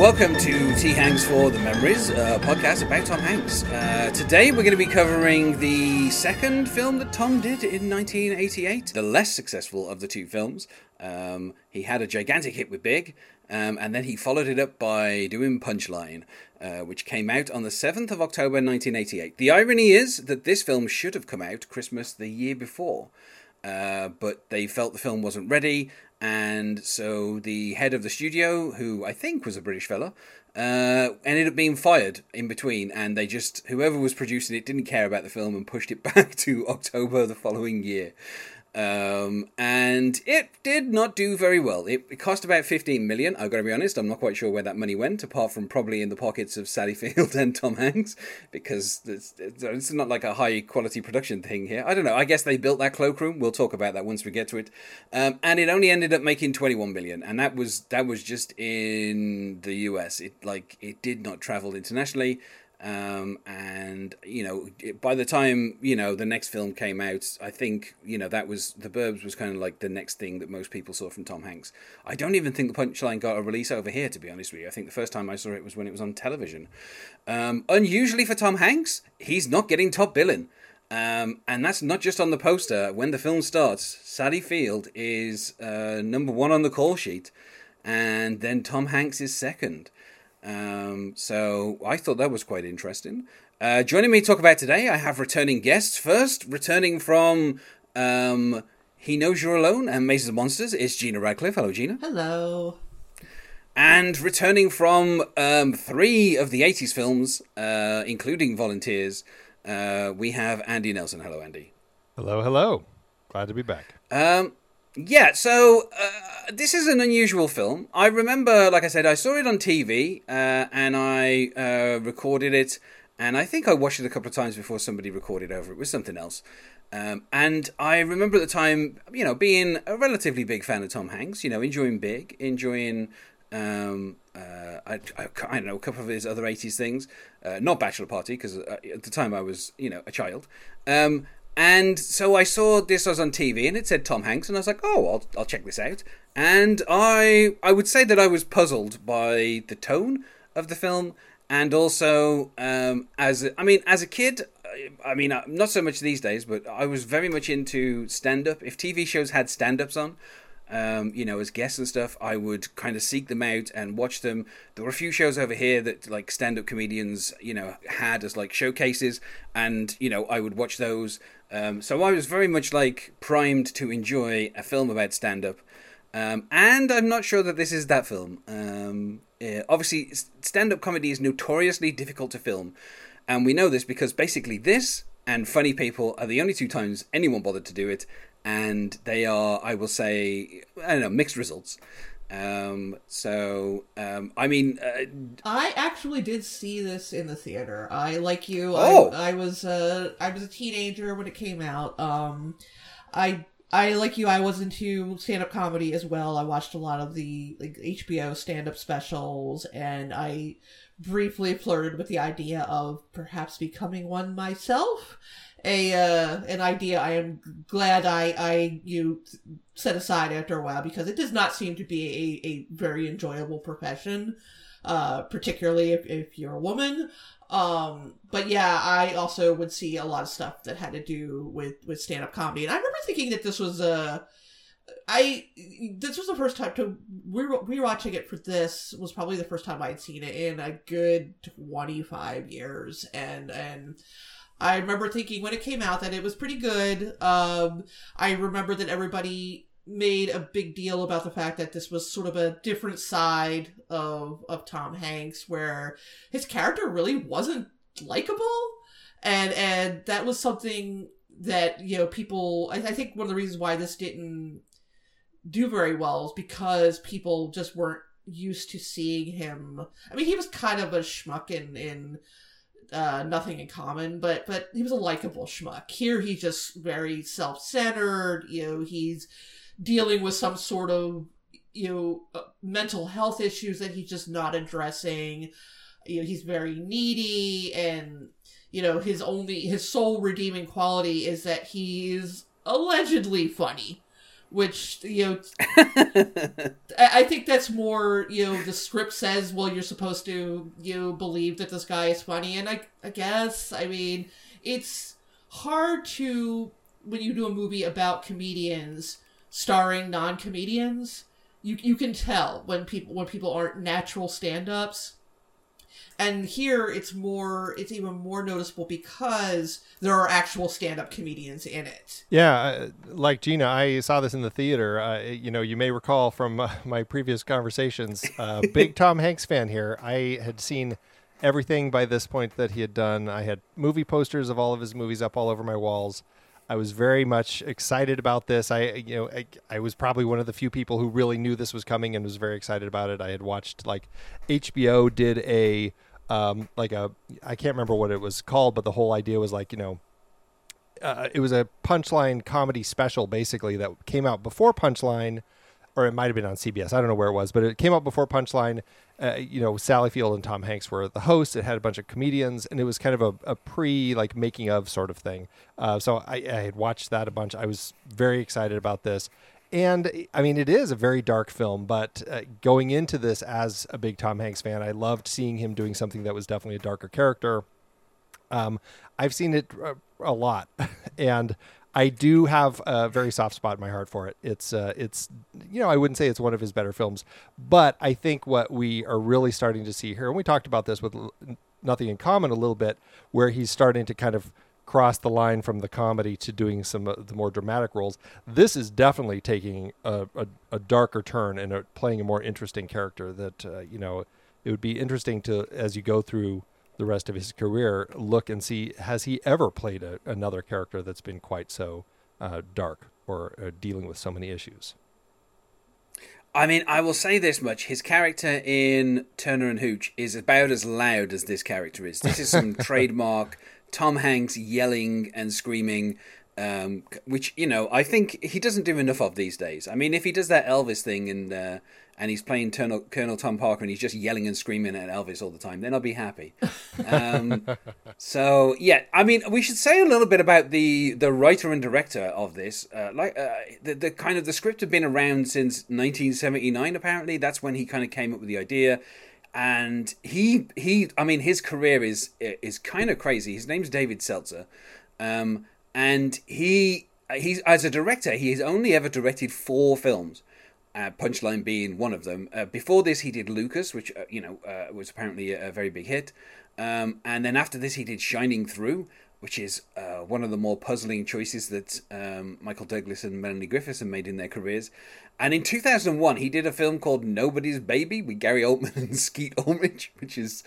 Welcome to T Hanks for the Memories, podcast about Tom Hanks. Uh, today we're going to be covering the second film that Tom did in 1988, the less successful of the two films. Um, he had a gigantic hit with Big, um, and then he followed it up by doing Punchline, uh, which came out on the 7th of October 1988. The irony is that this film should have come out Christmas the year before. Uh, but they felt the film wasn't ready, and so the head of the studio, who I think was a British fella, uh, ended up being fired in between, and they just whoever was producing it didn't care about the film and pushed it back to October the following year. Um, and it did not do very well. It, it cost about 15 million. I've got to be honest, I'm not quite sure where that money went, apart from probably in the pockets of Sally Field and Tom Hanks, because it's, it's not like a high quality production thing here. I don't know. I guess they built that cloakroom. We'll talk about that once we get to it. Um, and it only ended up making 21 million, and that was that was just in the US. It like it did not travel internationally. Um, and you know, by the time you know the next film came out, I think you know that was the Burbs was kind of like the next thing that most people saw from Tom Hanks. I don't even think the Punchline got a release over here, to be honest with you. I think the first time I saw it was when it was on television. Um, unusually for Tom Hanks, he's not getting top billing. Um, and that's not just on the poster. When the film starts, Sally Field is uh, number one on the call sheet, and then Tom Hanks is second. Um, so I thought that was quite interesting. Uh, joining me to talk about today, I have returning guests. First, returning from um, He Knows You're Alone and Mazes and Monsters, is Gina Radcliffe. Hello, Gina. Hello. And returning from um, three of the 80s films, uh, including Volunteers, uh, we have Andy Nelson. Hello, Andy. Hello, hello. Glad to be back. Um, yeah, so uh, this is an unusual film. I remember, like I said, I saw it on TV uh, and I uh, recorded it, and I think I watched it a couple of times before somebody recorded over it with something else. Um, and I remember at the time, you know, being a relatively big fan of Tom Hanks, you know, enjoying Big, enjoying, um, uh, I, I, I, don't know, a couple of his other 80s things. Uh, not Bachelor Party, because uh, at the time I was, you know, a child. Um, and so I saw this was on TV and it said Tom Hanks and I was like, "Oh, I'll I'll check this out." And I I would say that I was puzzled by the tone of the film and also um, as a, I mean as a kid I mean not so much these days but I was very much into stand up. If TV shows had stand-ups on, um, you know, as guests and stuff, I would kind of seek them out and watch them. There were a few shows over here that like stand-up comedians, you know, had as like showcases, and you know, I would watch those. Um, so I was very much like primed to enjoy a film about stand-up, um, and I'm not sure that this is that film. Um, yeah, obviously, stand-up comedy is notoriously difficult to film, and we know this because basically this and Funny People are the only two times anyone bothered to do it, and they are, I will say, I don't know, mixed results. Um, so, um, I mean, uh, I actually did see this in the theater. I, like you, Oh. I, I was, uh, I was a teenager when it came out. Um, I, I, like you, I was into stand-up comedy as well. I watched a lot of the, like, HBO stand-up specials, and I briefly flirted with the idea of perhaps becoming one myself. A, uh, an idea I am glad I, I, you set aside after a while because it does not seem to be a, a very enjoyable profession uh, particularly if, if you're a woman. Um, but yeah, I also would see a lot of stuff that had to do with, with stand up comedy. And I remember thinking that this was a. I this was the first time to we rewatching it for this was probably the first time I'd seen it in a good twenty five years, and and I remember thinking when it came out that it was pretty good. Um, I remember that everybody made a big deal about the fact that this was sort of a different side of of Tom Hanks where his character really wasn't likable and and that was something that you know people I, I think one of the reasons why this didn't do very well is because people just weren't used to seeing him I mean he was kind of a schmuck in in uh, nothing in common, but but he was a likable schmuck. Here he's just very self centered. You know, he's dealing with some sort of you know uh, mental health issues that he's just not addressing you know he's very needy and you know his only his sole redeeming quality is that he's allegedly funny which you know I think that's more you know the script says well you're supposed to you know, believe that this guy is funny. And I I guess I mean it's hard to when you do a movie about comedians starring non-comedians you you can tell when people when people aren't natural stand-ups and here it's more it's even more noticeable because there are actual stand-up comedians in it Yeah, uh, like Gina, I saw this in the theater. Uh, you know, you may recall from uh, my previous conversations. Uh, big Tom Hanks fan here. I had seen everything by this point that he had done. I had movie posters of all of his movies up all over my walls. I was very much excited about this. I, you know, I, I was probably one of the few people who really knew this was coming and was very excited about it. I had watched like HBO did a um, like a I can't remember what it was called, but the whole idea was like you know uh, it was a punchline comedy special basically that came out before punchline or it might have been on cbs i don't know where it was but it came out before punchline. Uh, you know sally field and tom hanks were the hosts. It had a bunch of comedians and it was kind of a, a pre like making of sort of thing. Uh, so I, I had watched that a bunch. I was very excited about this and I mean, it is a very dark film, but uh, going into this as a big Tom Hanks fan, I loved seeing him doing something that was definitely a darker character. Um, I've seen it uh, a lot, and I do have a very soft spot in my heart for it. It's uh, it's you know I wouldn't say it's one of his better films, but I think what we are really starting to see here, and we talked about this with Nothing in Common a little bit, where he's starting to kind of cross the line from the comedy to doing some of the more dramatic roles. This is definitely taking a, a, a darker turn and a, playing a more interesting character. That uh, you know it would be interesting to as you go through the rest of his career look and see has he ever played a, another character that's been quite so uh, dark or uh, dealing with so many issues I mean, I will say this much: his character in Turner and Hooch is about as loud as this character is. This is some trademark Tom Hanks yelling and screaming, um, which you know I think he doesn't do enough of these days. I mean, if he does that Elvis thing and uh, and he's playing Colonel, Colonel Tom Parker and he's just yelling and screaming at Elvis all the time, then I'll be happy. Um, so yeah, I mean, we should say a little bit about the the writer and director of this. Uh, like uh, the the kind of the script had been around since 1979. Apparently, that's when he kind of came up with the idea and he he I mean his career is is kind of crazy. His name's David Seltzer, um, and he he's as a director he has only ever directed four films. Uh, Punchline being one of them. Uh, before this, he did Lucas, which uh, you know uh, was apparently a, a, very big hit. Um, and then after this, he did Shining Through, which is uh, one of the more puzzling choices that um, Michael Douglas and Melanie Griffiths have made in their careers. And in 2001, he did a film called Nobody's Baby with Gary Oldman and Skeet Ulrich, which is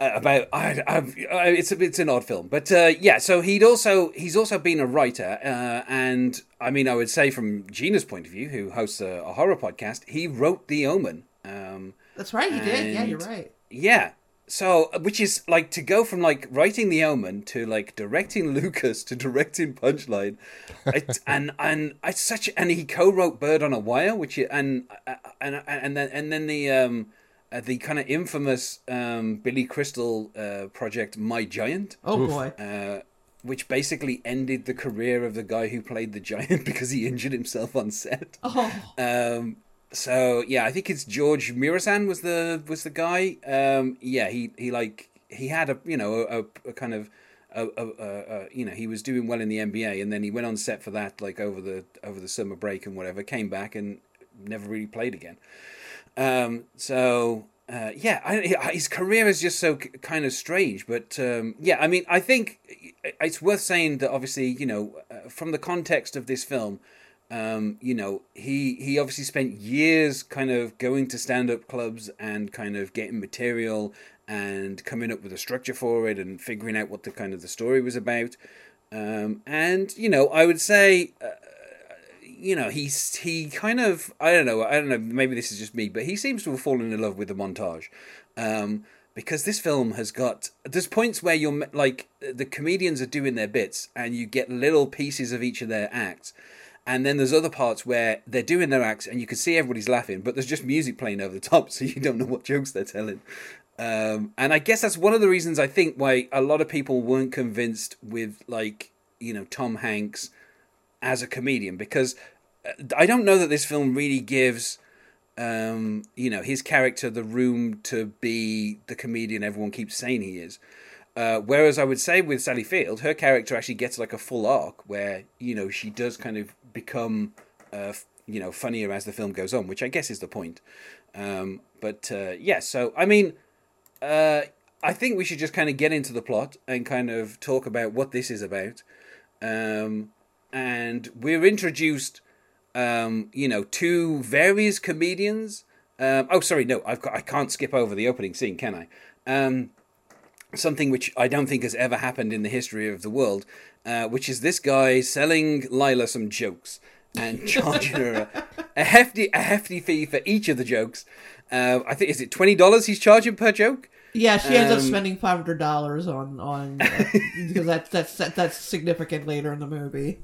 uh, about I, I, it's a, it's an odd film, but uh, yeah. So he'd also he's also been a writer, uh, and I mean I would say from Gina's point of view, who hosts a, a horror podcast, he wrote The Omen. Um, That's right, he did. Yeah, you're right. Yeah, so which is like to go from like writing the omen to like directing lucas to directing punchline it, and and it's such and he co-wrote bird on a wire which and and and then and then the um uh, the kind of infamous um billy crystal uh project my giant Oh Oof. boy. uh which basically ended the career of the guy who played the giant because he injured himself on set Oh, um, so yeah, I think it's George Muresan was the was the guy. Um, yeah, he he like he had a you know a, a kind of a, a, you know he was doing well in the NBA, and then he went on set for that like over the over the summer break and whatever. Came back and never really played again. Um, so uh, yeah, I, his career is just so kind of strange. But um, yeah, I mean, I think it's worth saying that obviously, you know, uh, from the context of this film, um, you know, he he obviously spent years kind of going to stand up clubs and kind of getting material and coming up with a structure for it and figuring out what the kind of the story was about. Um, and you know, I would say. Uh, you know, he's he kind of I don't know I don't know maybe this is just me, but he seems to have fallen in love with the montage, um, because this film has got there's points where you're like the comedians are doing their bits and you get little pieces of each of their acts, and then there's other parts where they're doing their acts and you can see everybody's laughing, but there's just music playing over the top, so you don't know what jokes they're telling. Um, and I guess that's one of the reasons I think why a lot of people weren't convinced with like you know Tom Hanks as a comedian because I don't know that this film really gives um, you know, his character the room to be the comedian everyone keeps saying he is. Uh, whereas I would say with Sally Field, her character actually gets like a full arc where you know she does kind of become, uh, you know, funnier as the film goes on, which I guess is the point. Um, but uh, yeah, so I mean, uh, I think we should just kind of get into the plot and kind of talk about what this is about. Um, and we're introduced um, you know, two various comedians. Um, oh, sorry, no, I've got, I can't skip over the opening scene, can I? Um, something which I don't think has ever happened in the history of the world, uh, which is this guy selling Lila some jokes and charging her a, a, hefty a hefty fee for each of the jokes. Uh, I think is it twenty dollars he's charging per joke. Yeah, she ends um, up spending five hundred dollars on on uh, because that's that's that's significant later in the movie.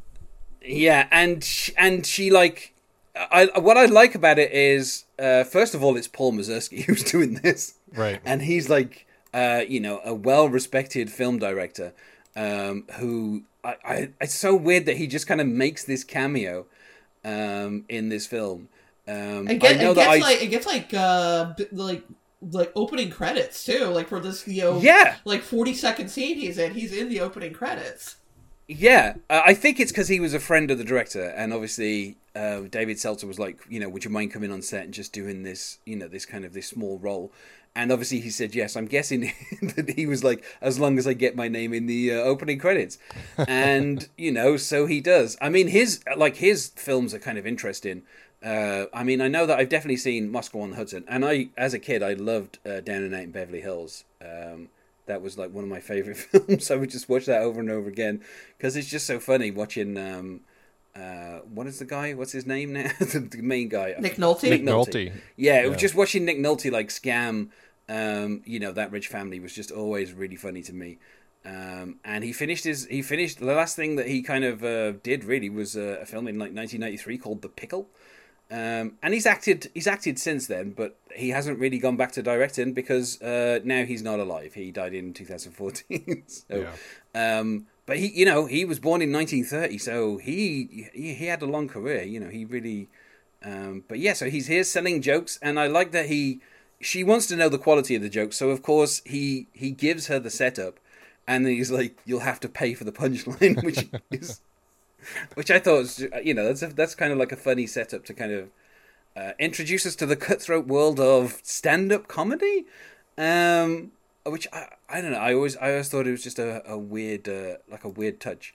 Yeah, and she, and she like, I what I like about it is, uh, first of all, it's Paul Mazursky who's doing this, right? And he's like, uh, you know, a well-respected film director, um, who I, I, it's so weird that he just kind of makes this cameo, um, in this film. Um, it, get, it gets I, like it gets like uh like like opening credits too, like for this you know yeah like forty second scene he's in. He's in the opening credits. Yeah, uh, I think it's because he was a friend of the director, and obviously uh, David Seltzer was like, you know, would you mind coming on set and just doing this, you know, this kind of this small role? And obviously he said yes. I'm guessing that he was like, as long as I get my name in the uh, opening credits, and you know, so he does. I mean, his like his films are kind of interesting. Uh, I mean, I know that I've definitely seen Moscow on the Hudson, and I, as a kid, I loved uh, Down and Out in Beverly Hills. Um, that was like one of my favorite films. I would just watch that over and over again because it's just so funny watching. Um, uh, what is the guy? What's his name now? the, the, main guy, Nick Nolte. Nick Nolte. Yeah, yeah. just watching Nick Nolte like scam. Um, you know that rich family was just always really funny to me. Um, and he finished his he finished the last thing that he kind of uh, did really was uh, a film in like 1993 called The Pickle, um, and he's acted he's acted since then, but he hasn't really gone back to directing because uh, now he's not alive. He died in 2014. so, yeah. um, but he, you know, he was born in 1930, so he he, had a long career. You know, he really. Um, but yeah, so he's here selling jokes, and I like that he. She wants to know the quality of the jokes, so of course he he gives her the setup, and then he's like, "You'll have to pay for the punchline," which is which I thought was, you know, that's a, that's kind of like a funny setup to kind of uh, introduce us to the cutthroat world of stand-up comedy. Um, which I, I don't know. I always I always thought it was just a, a weird uh, like a weird touch.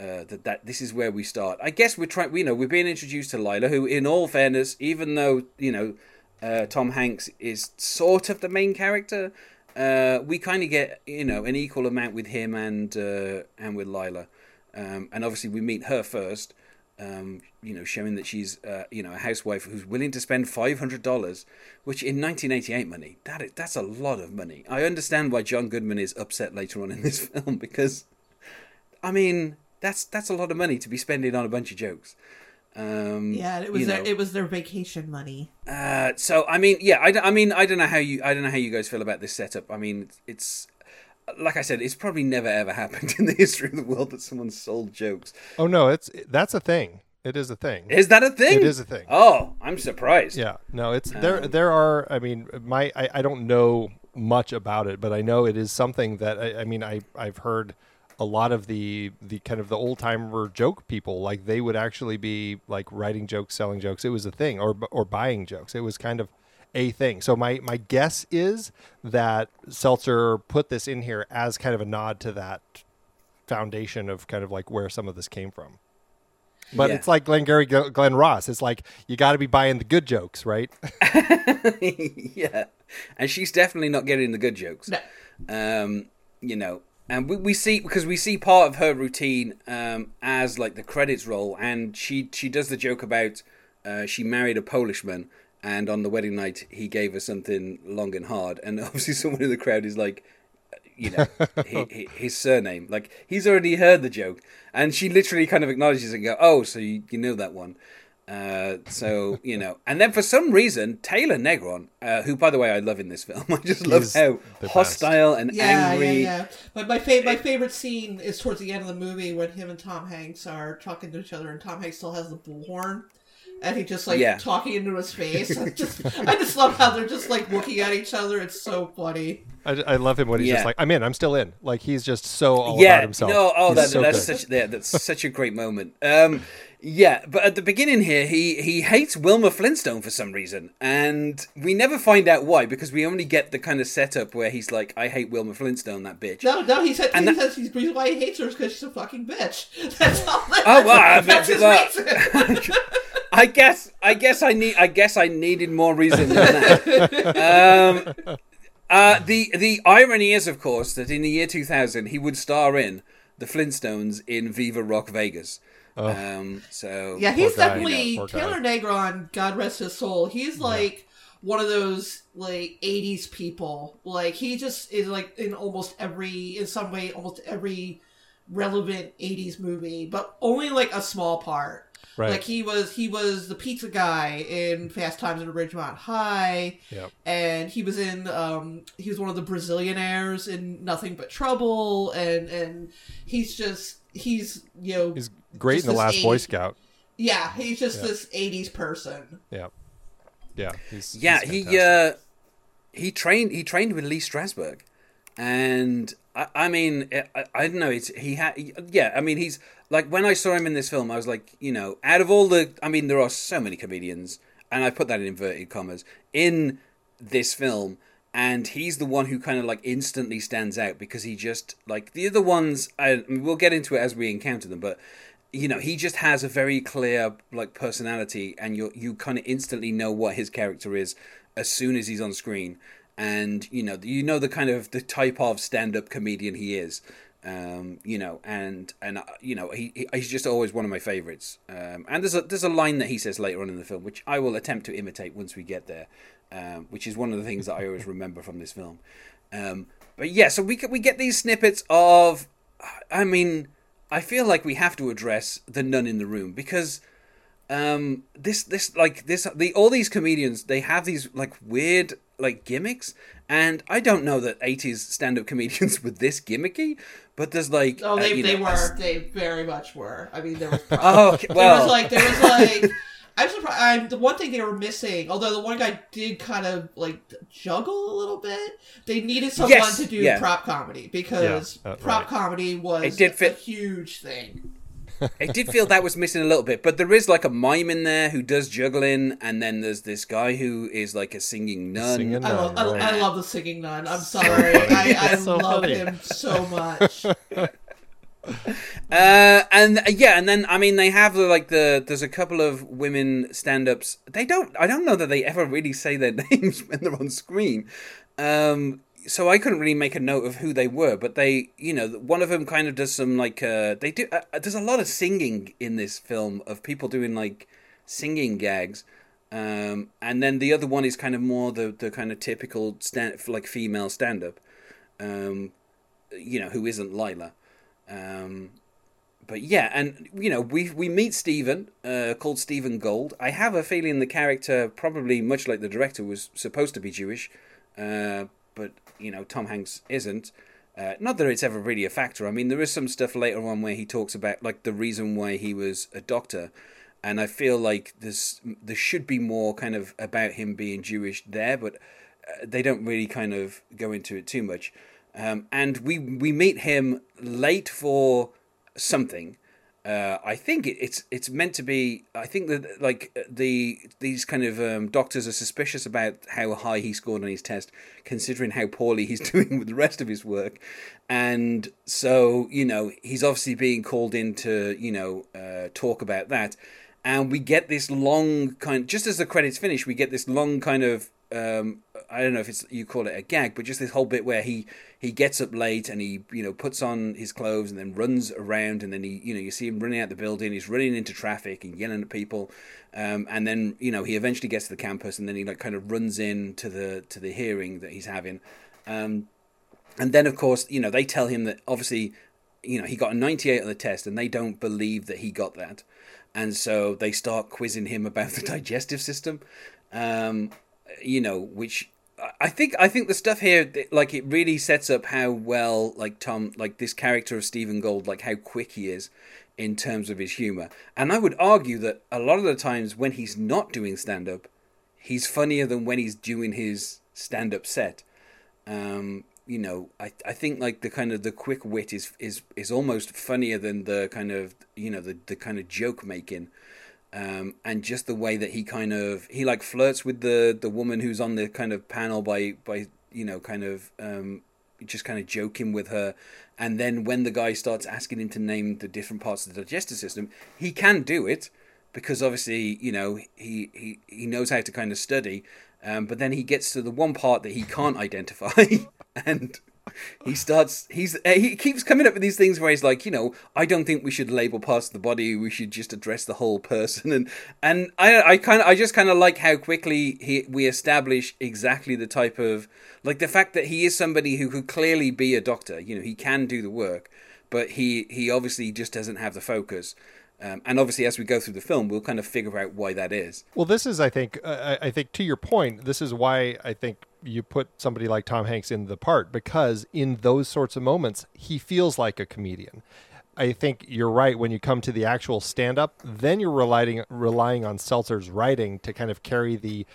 Uh, that that this is where we start. I guess we're trying. You know, we're being introduced to Lila, who, in all fairness, even though you know uh, Tom Hanks is sort of the main character, uh, we kind of get you know an equal amount with him and uh, and with Lila. Um, and obviously, we meet her first, um, you know, showing that she's, uh, you know, a housewife who's willing to spend five hundred dollars, which in 1988 money, that is, that's a lot of money. I understand why John Goodman is upset later on in this film because, I mean, that's that's a lot of money to be spending on a bunch of jokes. Um, yeah, it was their, it was their vacation money. Uh, so I mean, yeah, I, I mean, I don't know how you I don't know how you guys feel about this setup. I mean, it's like I said, it's probably never ever happened in the history of the world that someone sold jokes. Oh no, it's that's a thing. It is a thing. Is that a thing? It is a thing. Oh, I'm surprised. Yeah, no, it's um, there. There are. I mean, my I, I don't know much about it, but I know it is something that I, I mean I I've heard a lot of the the kind of the old timer joke people like they would actually be like writing jokes, selling jokes. It was a thing, or or buying jokes. It was kind of a thing. So my my guess is that Seltzer put this in here as kind of a nod to that foundation of kind of like where some of this came from. But yeah. it's like Glengarry Glen Ross. It's like you got to be buying the good jokes, right? yeah, and she's definitely not getting the good jokes. No. Um, you know, and we, we see because we see part of her routine um, as like the credits roll, and she she does the joke about uh, she married a Polishman, and on the wedding night he gave her something long and hard. And obviously someone in the crowd is like you know he, he, his surname. Like he's already heard the joke. And she literally kind of acknowledges and go oh so you, you know that one. Uh, so you know. And then for some reason taylor negron uh, who by the way i love in this film i just love he's how hostile and yeah, angry yeah. Yeah but my, fa- my favorite scene is towards the end of the movie when him and tom hanks are talking to each other and tom hanks still has the bullhorn and he just like Yeah. talking into his face. I just, I just love how they're just like looking at each other. It's so funny. I, I love him when he's Yeah. just like, I'm in, I'm still in. Like he's just so all yeah, about himself. no, oh, He's that, so that's good. such yeah, that's such a great moment. Um, yeah, but at the beginning here, he he hates Wilma Flintstone for some reason, and we never find out why because we only get the kind of setup where he's like, "I hate Wilma Flintstone, that bitch." No, no, he said And he that- says he's the reason why he hates her is because she's a fucking bitch. That's all. That, Oh, well, I that's mean, his well- reason. I guess I guess I need I guess I needed more reason than that. um, uh, the the irony is, of course, that in the year 2000 he would star in the Flintstones in Viva Rock Vegas. Um, so Yeah, he's guy, definitely poor guy. Taylor Negron. God rest his soul. He's like one of those like '80s people. Like he just is like in almost every, in some way, almost every relevant '80s movie, but only like a small part. Right. Like he was, he was the pizza guy in Fast Times at Ridgemont High, Yep. and he was in, um, he was one of the Brazilianaires in Nothing But Trouble, and and he's just, he's you know, He's great in the this last Boy Scout. yeah, he's just Yeah. this '80s person. Yeah. Yeah. He's, yeah, he's he uh, he trained he trained with Lee Strasberg, and I, I mean I, I don't know it's he had yeah I mean he's like when I saw him in this film I was like you know out of all the I mean there are so many comedians and I put that in inverted commas in this film and he's the one who kind of like instantly stands out because he just like the other ones I, we'll get into it as we encounter them but you know he just has a very clear like personality and you you kind of instantly know what his character is as soon as he's on screen and you know you know the kind of the type of stand-up comedian he is um, you know and and uh, you know he, he he's just always one of my favorites. Um, and there's a there's a line that he says later on in the film which I will attempt to imitate once we get there um, which is one of the things that I always remember from this film. Um, but yeah so we we get these snippets of I mean I feel like we have to address the nun in the room because um this this like this the all these comedians they have these like weird like gimmicks and i don't know that 80s stand-up comedians were this gimmicky but there's like Oh, uh, they, you they know, were. They very much were. I mean, there was. oh okay, there was like there was like. I'm surprised. I'm, the one thing they were missing, although the one guy did kind of like juggle a little bit, they needed someone Yes, to do yeah. prop comedy because Yeah, uh, prop right. comedy was It did fit. a huge thing. I did feel that was missing a little bit, but there is like a mime in there who does juggling, and then there's this guy who is like a singing nun. Singing I love, I, right. I love the singing nun. I'm sorry, I, I So love funny. him so much. Uh, and uh, yeah, and then I mean they have the, like the there's a couple of women stand-ups. They don't I don't know that they ever really say their names when they're on screen. Um, so I couldn't really make a note of who they were, but they you know one of them kind of does some like uh, they do. Uh, there's a lot of singing in this film of people doing like singing gags. Um, and then the other one is kind of more the, the kind of typical stand, like female stand-up, um, you know, who isn't Lila. Um, but yeah, and you know, we we meet Stephen, uh, called Stephen Gold. I have a feeling the character, probably much like the director, was supposed to be Jewish, uh, but you know, Tom Hanks isn't. Uh, not that it's ever really a factor. I mean, there is some stuff later on where he talks about like the reason why he was a doctor, and I feel like there's there should be more kind of about him being Jewish there, but uh, they don't really kind of go into it too much. Um, and we we meet him late for something. Uh, I think it's it's meant to be. I think that like the these kind of um, doctors are suspicious about how high he scored on his test, considering how poorly he's doing with the rest of his work, and so you know he's obviously being called in to you know uh, talk about that, and we get this long kind. Just as the credits finish, we get this long kind of um, I don't know if it's you call it a gag, but just this whole bit where he he gets up late and he you know puts on his clothes and then runs around and then he you know you see him running out the building. He's running into traffic and yelling at people, um, and then you know he eventually gets to the campus and then he like kind of runs in to the to the hearing that he's having, um, and then of course you know they tell him that obviously you know he got a 98 on the test and they don't believe that he got that and so they start quizzing him about the digestive system um, you know which I think I think the stuff here like it really sets up how well like Tom like this character of Stephen Gold like how quick he is in terms of his humor. And I would argue that a lot of the times when he's not doing stand up, he's funnier than when he's doing his stand up set. Um, you know, I I think like the kind of the quick wit is is is almost funnier than the kind of you know the the kind of joke making. Um, and just the way that he kind of he like flirts with the the woman who's on the kind of panel by by you know kind of um, just kind of joking with her. And then when the guy starts asking him to name the different parts of the digestive system he can do it because obviously you know he he, he knows how to kind of study. Um, but then he gets to the one part that he can't identify and he starts he's uh, he keeps coming up with these things where he's like you know i don't think we should label parts of the body we should just address the whole person. And and i i kind of i just kind of like how quickly he we establish exactly the type of like the fact that he is somebody who could clearly be a doctor. You know he can do the work but he he obviously just doesn't have the focus um, and obviously, as we go through the film, we'll kind of figure out why that is. Well, this is, I think, uh, I think to your point, this is why I think you put somebody like Tom Hanks in the part because in those sorts of moments, he feels like a comedian. I think you're right when you come to the actual stand up, then you're relying relying on Seltzer's writing to kind of carry the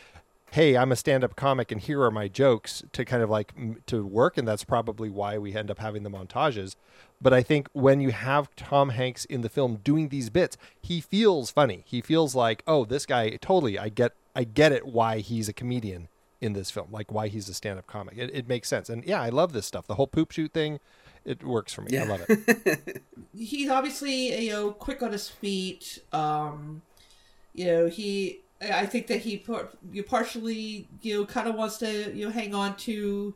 hey, I'm a stand-up comic and here are my jokes to kind of like to work and that's probably why we end up having the montages. But I think when you have Tom Hanks in the film doing these bits, he feels funny. He feels like, "Oh, this guy totally I get I get it why he's a comedian in this film, like why he's a stand-up comic. It, it makes sense. And yeah, I love this stuff. The whole poop shoot thing, it works for me. Yeah. I love it. he's obviously you know quick on his feet. Um, you know he. I think that he you partially you know kind of wants to you know hang on to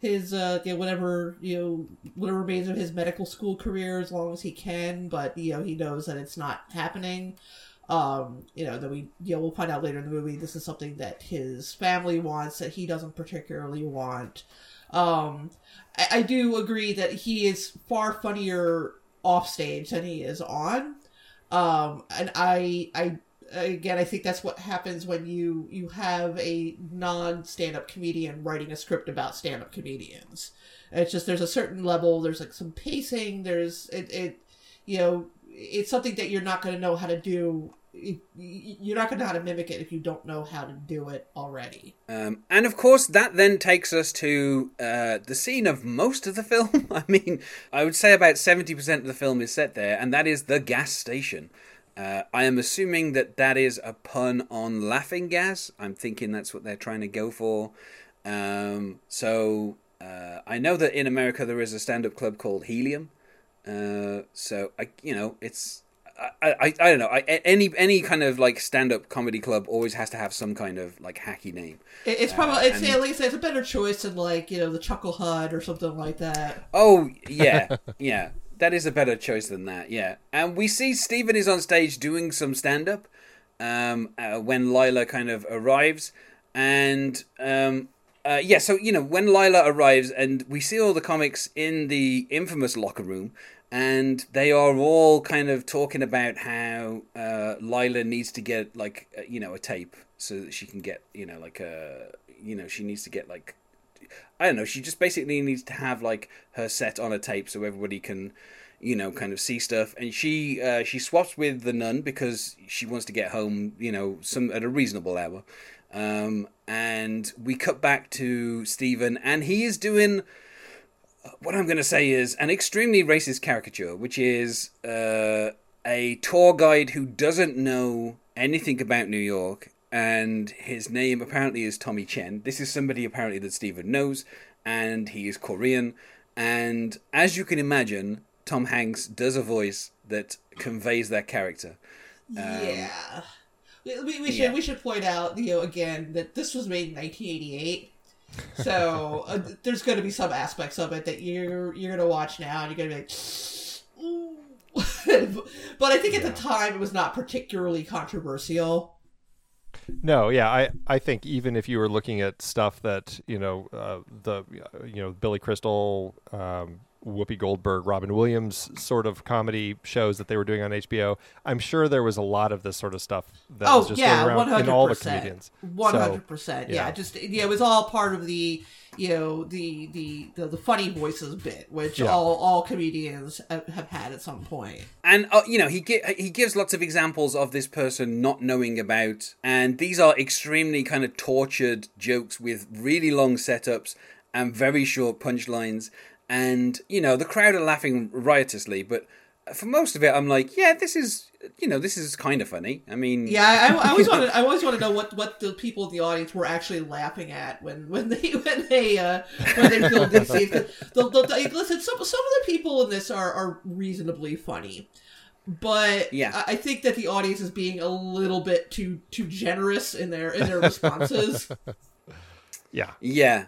his uh whatever you know whatever remains of his medical school career as long as he can, but you know he knows that it's not happening. Um, you know that we you know we'll find out later in the movie this is something that his family wants that he doesn't particularly want. Um, I, I do agree that he is far funnier off stage than he is on. Um, and I I again i think that's what happens when you you have a non stand-up comedian writing a script about stand-up comedians it's just there's a certain level there's like some pacing there's it, it you know it's something that you're not going to know how to do you're not going to know how to mimic it if you don't know how to do it already. Um, and of course, that then takes us to uh, the scene of most of the film. I mean, I would say about 70% of the film is set there, and that is the gas station. Uh, I am assuming that that is a pun on laughing gas. I'm thinking that's what they're trying to go for. Um, so uh, I know that in America there is a stand-up club called Helium. Uh, so I, you know, it's I, I, I don't know. I, any any kind of like stand-up comedy club always has to have some kind of like hacky name. It's probably uh, it's and, at least it's a better choice than like you know the Chuckle Hut or something like that. Oh yeah, yeah that is a better choice than that. Yeah, and we see Stephen is on stage doing some stand up um, uh, when Lila kind of arrives, and um, uh, yeah, so you know when Lila arrives, and we see all the comics in the infamous locker room, and they are all kind of talking about how uh, Lila needs to get like uh, you know a tape so that she can get you know like a you know she needs to get like I don't know. She just basically needs to have like her set on a tape so everybody can, you know, kind of see stuff. And she uh, she swaps with the nun because she wants to get home, you know, some at a reasonable hour. Um, and we cut back to Stephen, and he is doing what I'm going to say is an extremely racist caricature, which is uh, a tour guide who doesn't know anything about New York and his name apparently is Tommy Chen. This is somebody apparently that Stephen knows, and he is Korean. And as you can imagine, Tom Hanks does a voice that conveys that character. Um, yeah. We, we, we should yeah. we should point out you know again that this was made in 1988, so uh, there's going to be some aspects of it that you're you're going to watch now and you're going to be like, but I think at the time it was not particularly controversial. No, yeah, I, I think even if you were looking at stuff that you know uh, the you know Billy Crystal, um, Whoopi Goldberg, Robin Williams sort of comedy shows that they were doing on HBO. I'm sure there was a lot of this sort of stuff that oh was just yeah, going around hundred in all the comedians. One hundred percent. yeah. Yeah, just yeah, it was all part of the you know the the the, the funny voices bit, which Yeah. all all comedians have, have had at some point. And uh, you know, he gi- he gives lots of examples of this person not knowing about, and these are extremely kind of tortured jokes with really long setups and very short punchlines. And you know, the crowd are laughing riotously, but for most of it, I'm like, yeah, this is you know, this is kind of funny. I mean, Yeah, I, I always want to. I always want to know what, what the people in the audience were actually laughing at when, when they when they uh, when they filmed these scenes. 'Cause The, the, the, listen, some some of the people in this are, are reasonably funny, but Yeah. I, I think that the audience is being a little bit too too generous in their in their responses. Yeah. Yeah.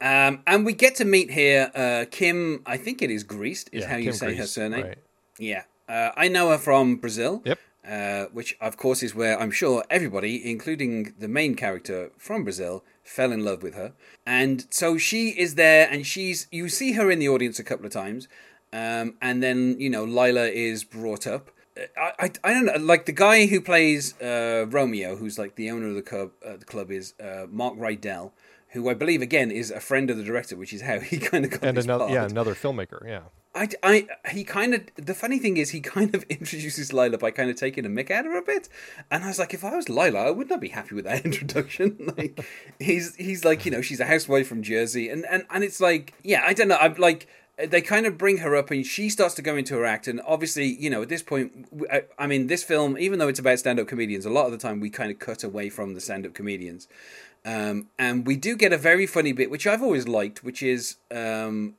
Um, and we get to meet here uh, Kim, I think it is Greist, is yeah, how you Kim say her surname. Right. Yeah. Uh, I know her from Brazil. Yep. Uh, which, of course, is where I'm sure everybody, including the main character from Brazil, fell in love with her. And so she is there, and she's. You see her in the audience a couple of times. Um, and then, you know, Lila is brought up. I, I, I don't know, like the guy who plays uh, Romeo, who's like the owner of the club, uh, the club is uh, Mark Rydell, who I believe, again, is a friend of the director, which is how he kind of got And this another, part. yeah, another filmmaker. Yeah. I, I, he kind of, the funny thing is, he kind of introduces Lila by kind of taking a mick out of her a bit. And I was like, if I was Lila, I would not be happy with that introduction. like, he's, he's like, you know, she's a housewife from Jersey. And, and, and it's like, yeah, I don't know. I'm like, they kind of bring her up and she starts to go into her act. And obviously, you know, at this point, I mean, this film, even though it's about stand up comedians, a lot of the time we kind of cut away from the stand up comedians. Um, and we do get a very funny bit, which I've always liked, which is um,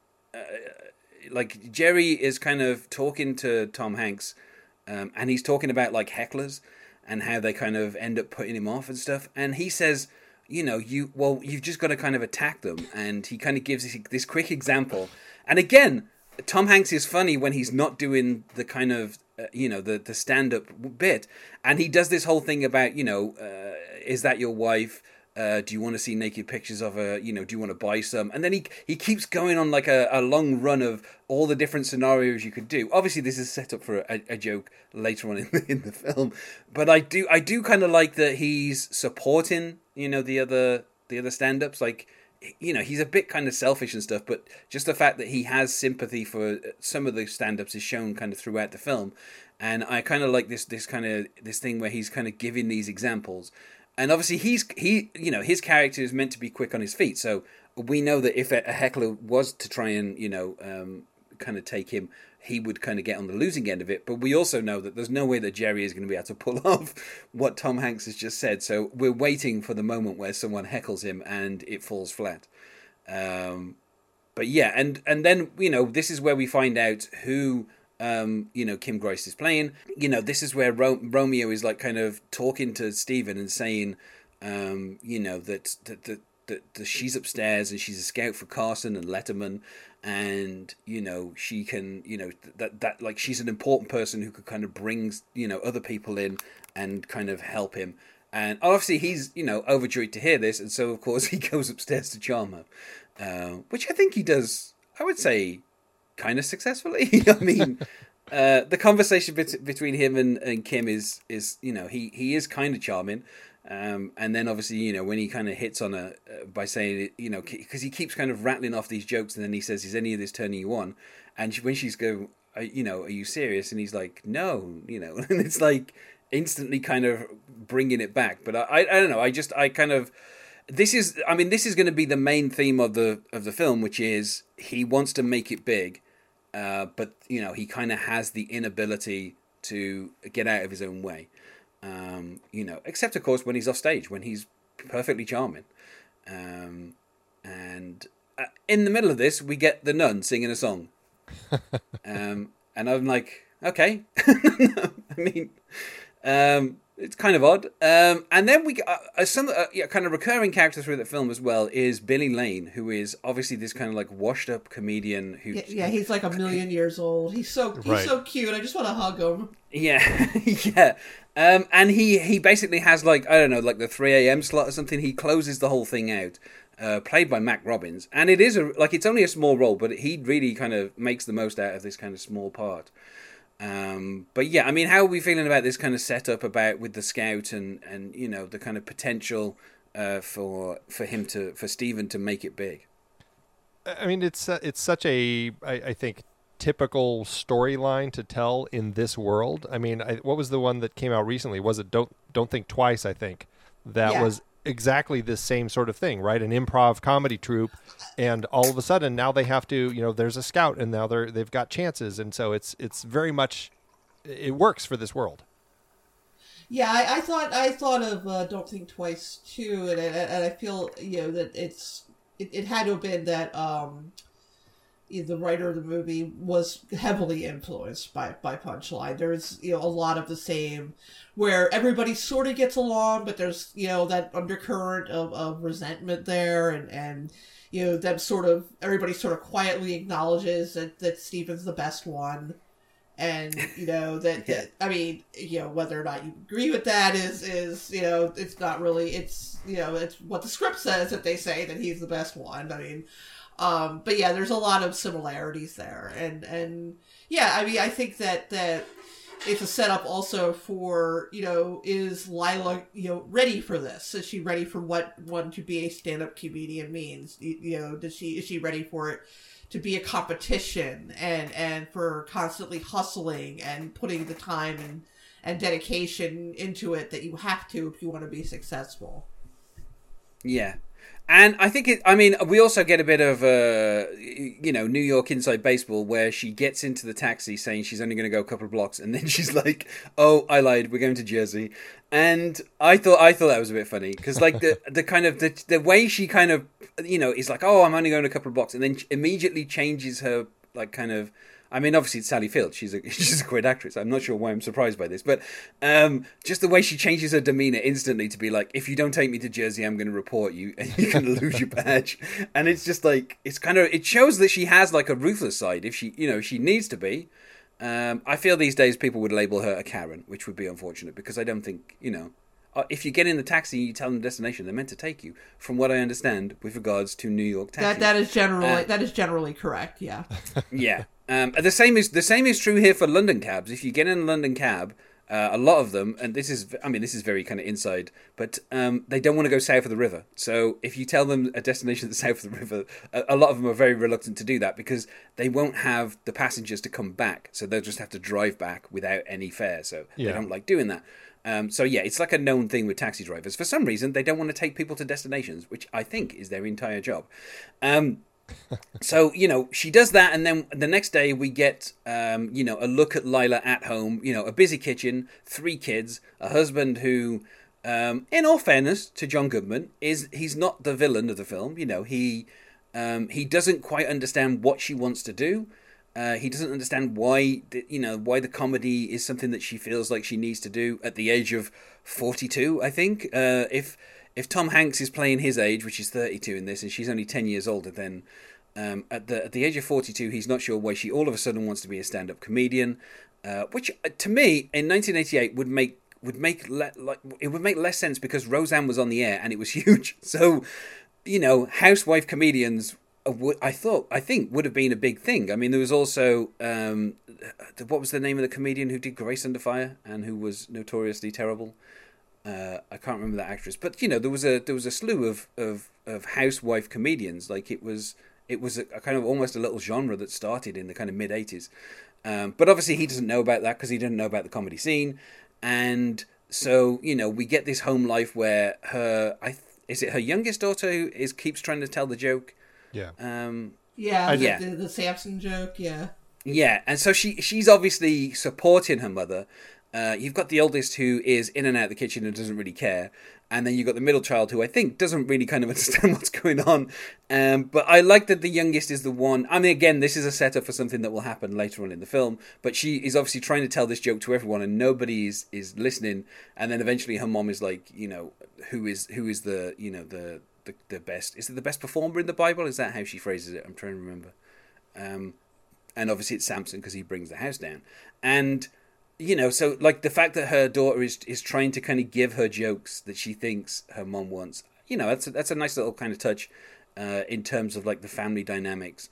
like Jerry is kind of talking to Tom Hanks, um, and he's talking about like hecklers and how they kind of end up putting him off and stuff. And he says, you know, you well, you've just got to kind of attack them. And he kind of gives this, this quick example. And again, Tom Hanks is funny when he's not doing the kind of uh, you know the the stand up bit, and he does this whole thing about you know, uh, is that your wife? Uh, do you want to see naked pictures of her? You know, do you want to buy some? And then he he keeps going on like a, a long run of all the different scenarios you could do. Obviously, this is set up for a, a joke later on in the, in the film, but I do I do kind of like that he's supporting you know the other the other stand ups like you know he's a bit kind of selfish and stuff but just the fact that he has sympathy for some of the stand-ups is shown kind of throughout the film and i kind of like this this kind of this thing where he's kind of giving these examples and obviously he's he you know his character is meant to be quick on his feet. So we know that if a heckler was to try and you know um, kind of take him he would kind of get on the losing end of it. But we also know that there's no way that jerry is going to be able to pull off what tom hanks has just said. So we're waiting for the moment where someone heckles him and it falls flat. Um, but yeah, and and then you know this is where we find out who um, you know Kim Greist is playing. You know this is where Ro- Romeo is like kind of talking to Stephen and saying, um, you know that that that. That, that she's upstairs and she's a scout for Carson and Letterman, and you know she can, you know that that like she's an important person who could kind of bring you know other people in and kind of help him. And obviously he's you know overjoyed to hear this, and so of course he goes upstairs to charm her uh, which I think he does. I would say, kind of successfully. I mean, uh, the conversation bet- between him and, and Kim is is you know he he is kind of charming. Um, and then obviously you know when he kind of hits on her uh, by saying you know because he keeps kind of rattling off these jokes and then he says is any of this turning you on and she, when she's go you know are you serious and he's like no you know and it's like instantly kind of bringing it back but I, I, I don't know I just I kind of this is i mean this is going to be the main theme of the of the film which is he wants to make it big uh, but you know he kind of has the inability to get out of his own way. Um, you know except of course when he's off stage when he's perfectly charming. Um, and uh, in the middle of this we get the nun singing a song. Um, and i'm like okay. I mean um, it's kind of odd. Um, and then we uh, uh, some uh, yeah, kind of recurring character through the film as well is Billy Lane, who is obviously this kind of like washed up comedian who Yeah, yeah, he's like a million years old. He's so he's Right. so cute. I just want to hug him. Yeah, yeah. Um, and he he basically has like I don't know like the three a.m. slot or something. He closes the whole thing out uh, played by Mac Robbins, and it is a like it's only a small role, but he really kind of makes the most out of this kind of small part. Um, but yeah, I mean, how are we feeling about this kind of setup about with the scout and and you know the kind of potential uh, for for him to for Steven to make it big? I mean, it's uh, it's such a I, I think typical storyline to tell in this world. I mean, I, what was the one that came out recently? Was it don't don't think twice? I think that Yeah. was exactly the same sort of thing, right? An improv comedy troupe, and all of a sudden now they have to, you know, there's a scout, and now they're they've got chances, and so it's it's very much it works for this world. Yeah, I, I thought I thought of uh, Don't Think Twice too, and, and and I feel you know that it's it, it had to have been that um, the writer of the movie was heavily influenced by by Punchline. There's you know a lot of the same where everybody sort of gets along, but there's you know that undercurrent of, of resentment there, and and you know them sort of everybody sort of quietly acknowledges that that Steven's the best one and you know that, Yeah. that I mean, you know, whether or not you agree with that is is you know, it's not really it's you know, it's what the script says that they say that he's the best one. I mean, um, but yeah, there's a lot of similarities there, and and yeah, I mean, I think that that it's a setup also for you know, is Lila you know ready for this? Is she ready for what one to be a stand up comedian means? You, you know, does she is she ready for it? to be a competition and and for constantly hustling and putting the time and and dedication into it that you have to if you want to be successful. Yeah. And I think it. I mean, we also get a bit of, uh, you know, New York inside baseball, where she gets into the taxi saying she's only going to go a couple of blocks, and then she's like, "Oh, I lied. We're going to Jersey." And I thought, I thought that was a bit funny because, like, the the kind of the the way she kind of, you know, is like, "Oh, I'm only going a couple of blocks," and then immediately changes her, like, kind of. I mean, obviously it's Sally Field. She's a she's a great actress. I'm not sure why I'm surprised by this, but um, just the way she changes her demeanor instantly to be like, "If you don't take me to Jersey, I'm going to report you, and you're going to lose your badge." And it's just like it's kind of it shows that she has like a ruthless side if she you know she needs to be. Um, I feel these days people would label her a Karen, which would be unfortunate because I don't think you know. uh, If you get in the taxi, and you tell them the destination. They're meant to take you, from what I understand, with regards to New York taxi. That that is generally Uh, that is generally correct. Yeah. Yeah. Um, the same is the same is true here for London cabs. If you get in a London cab, uh, a lot of them, and this is, I mean, this is very kind of inside, but um, they don't want to go south of the river. So if you tell them a destination that's south of the river, a, a lot of them are very reluctant to do that because they won't have the passengers to come back. So they'll just have to drive back without any fare. So Yeah. they don't like doing that. Um, so yeah, it's like a known thing with taxi drivers. For some reason, they don't want to take people to destinations, which I think is their entire job. Um, so you know she does that and then the next day we get um, you know a look at lila at home you know a busy kitchen three kids a husband who um, in all fairness to john goodman is he's not the villain of the film. You know he um, he doesn't quite understand what she wants to do. Uh, he doesn't understand why the, you know why the comedy is something that she feels like she needs to do at the age of 42 i think. Uh, if if tom hanks is playing his age which is 32 in this and she's only 10 years older then um, at the at the age of 42 he's not sure why she all of a sudden wants to be a stand-up comedian uh, which uh, to me in 1988 would make would make le- like it would make less sense because Roseanne was on the air and it was huge. So you know housewife comedians I thought I think would have been a big thing. I mean there was also um, what was the name of the comedian who did Grace Under Fire and who was notoriously terrible uh, I can't remember that actress, but you know there was a there was a slew of of, of housewife comedians. Like it was it was a, a kind of almost a little genre that started in the kind of mid '80s. Um, but obviously he doesn't know about that because he didn't know about the comedy scene, and so you know we get this home life where her I th- is it her youngest daughter who is keeps trying to tell the joke. Yeah. Um, Yeah. The, Yeah. The, the Samson joke. Yeah. Yeah, and so she she's obviously supporting her mother. Uh, you've got the oldest who is in and out of the kitchen and doesn't really care, and then you've got the middle child who I think doesn't really kind of understand what's going on. Um, but I like that the youngest is the one. I mean, again, this is a setup for something that will happen later on in the film. But she is obviously trying to tell this joke to everyone, and nobody is, is listening. And then eventually, her mom is like, you know, who is who is the you know the the, the best? Is it the best performer in the Bible? Is that how she phrases it? I'm trying to remember. Um, and obviously it's Samson because he brings the house down. And you know, so like the fact that her daughter is is trying to kind of give her jokes that she thinks her mom wants. You know, that's a, that's a nice little kind of touch. uh, in terms of like the family dynamics.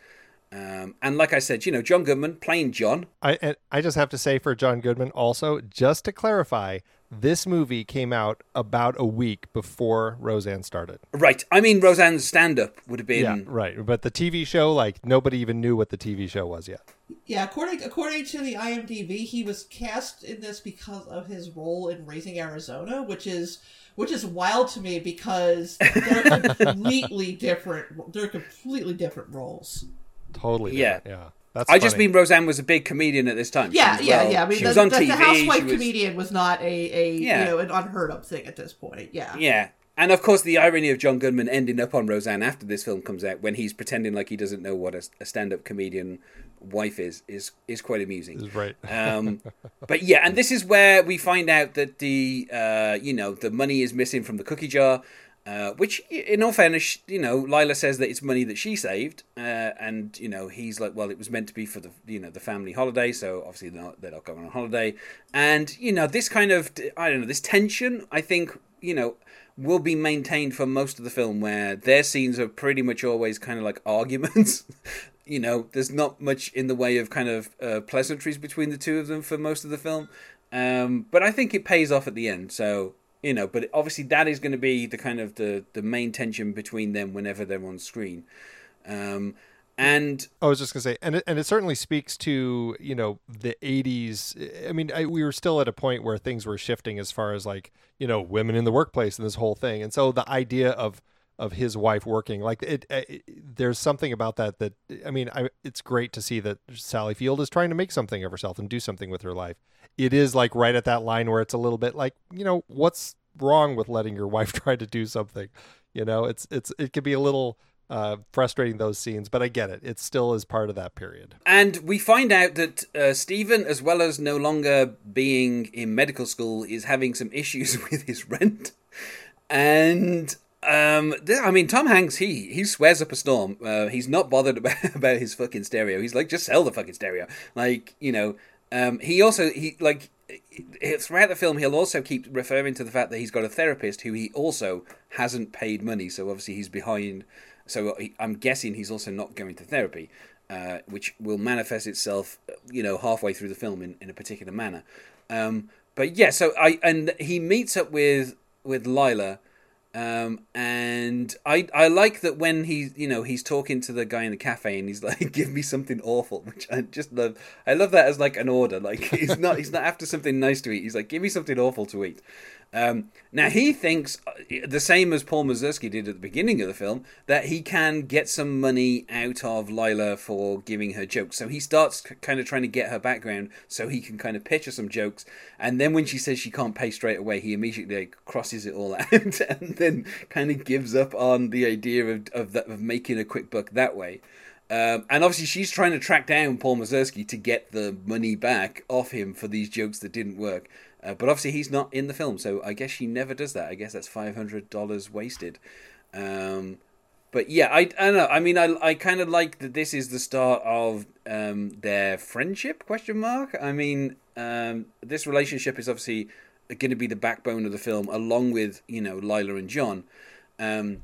Um, and like I said, you know, John Goodman playing John. I I just have to say for John Goodman also, just to clarify, this movie came out about a week before Roseanne started. Right. I mean, Roseanne's stand-up would have been Yeah, right. But the TV show, like nobody even knew what the TV show was yet. Yeah, according according to the IMDb, he was cast in this because of his role in Raising Arizona, which is which is wild to me because they're completely different. They're completely different roles. Totally. Yeah. Yeah. That's I just mean Roseanne was a big comedian at this time. Yeah, yeah, well- yeah. I mean, she the, was on the, TV. the housewife was- comedian was not a, a Yeah. you know an unheard of thing at this point. Yeah, Yeah. And of course, the irony of John Goodman ending up on Roseanne after this film comes out, when he's pretending like he doesn't know what a, a stand-up comedian wife is, is is quite amusing. Is right. Um, but yeah, and this is where we find out that the uh, you know the money is missing from the cookie jar, uh, which in all fairness, you know, Lila says that it's money that she saved, uh, and you know he's like, well, it was meant to be for the you know the family holiday, so obviously they're not, they're not going on holiday, and you know this kind of I don't know this tension, I think you know will be maintained for most of the film where their scenes are pretty much always kind of like arguments you know, there's not much in the way of kind of uh, pleasantries between the two of them for most of the film. Um, but I think it pays off at the end. So you know, but obviously that is going to be the kind of the the main tension between them whenever they're on screen. Um, and I was just gonna say, and it, and it certainly speaks to you know the '80s. I mean, I, we were still at a point where things were shifting as far as like you know women in the workplace and this whole thing, and so the idea of of his wife working like it, it there's something about that that I mean, I, it's great to see that Sally Field is trying to make something of herself and do something with her life. It is like right at that line where it's a little bit like you know what's wrong with letting your wife try to do something. You know, it's it's it could be a little uh, frustrating those scenes, but I get it. It still is part of that period. And we find out that uh, Steven, as well as no longer being in medical school, is having some issues with his rent. And um, th- I mean, Tom Hanks, he he swears up a storm. Uh, he's not bothered about, about his fucking stereo. He's like, just sell the fucking stereo. Like, you know, um, he also he like throughout the film he'll also keep referring to the fact that he's got a therapist who he also hasn't paid money. So obviously he's behind. So I'm guessing he's also not going to therapy, uh, which will manifest itself, you know, halfway through the film in, in a particular manner. Um, but yeah, so I and he meets up with with Lila, um, and I I like that when he you know he's talking to the guy in the cafe and he's like, "Give me something awful," which I just love. I love that as like an order. Like he's not he's not after something nice to eat. He's like, "Give me something awful to eat." Um, now he thinks uh, the same as Paul Mazursky did at the beginning of the film that he can get some money out of Lila for giving her jokes. So he starts kind of trying to get her background so he can kind of pitch her some jokes. And then when she says she can't pay straight away, he immediately like, crosses it all out and then kind of gives up on the idea of of, of making a quick buck that way. Um, and obviously, she's trying to track down Paul Mazursky to get the money back off him for these jokes that didn't work. Uh, but obviously, he's not in the film, so I guess she never does that. I guess that's five hundred dollars wasted. Um, but yeah, I, I don't know. I mean, I, I kind of like that this is the start of um, their friendship? Question mark. I mean, um, this relationship is obviously going to be the backbone of the film, along with you know Lila and John. Um,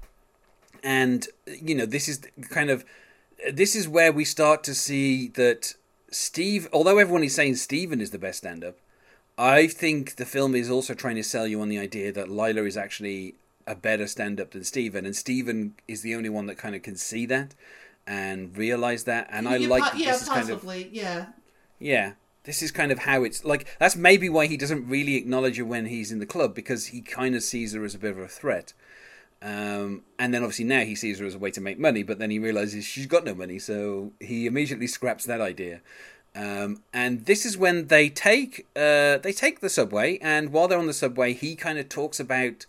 and you know, this is kind of this is where we start to see that Steve, although everyone is saying Steven is the best stand-up, I think the film is also trying to sell you on the idea that Lila is actually a better stand-up than Steven, and Steven is the only one that kind of can see that and realize that. And I like po- that yeah, this is kind of possibly, yeah. yeah, this is kind of how it's like. That's maybe why he doesn't really acknowledge her when he's in the club because he kind of sees her as a bit of a threat. Um, and then obviously now he sees her as a way to make money, but then he realizes she's got no money, so he immediately scraps that idea. Um, and this is when they take uh, they take the subway, and while they're on the subway, he kind of talks about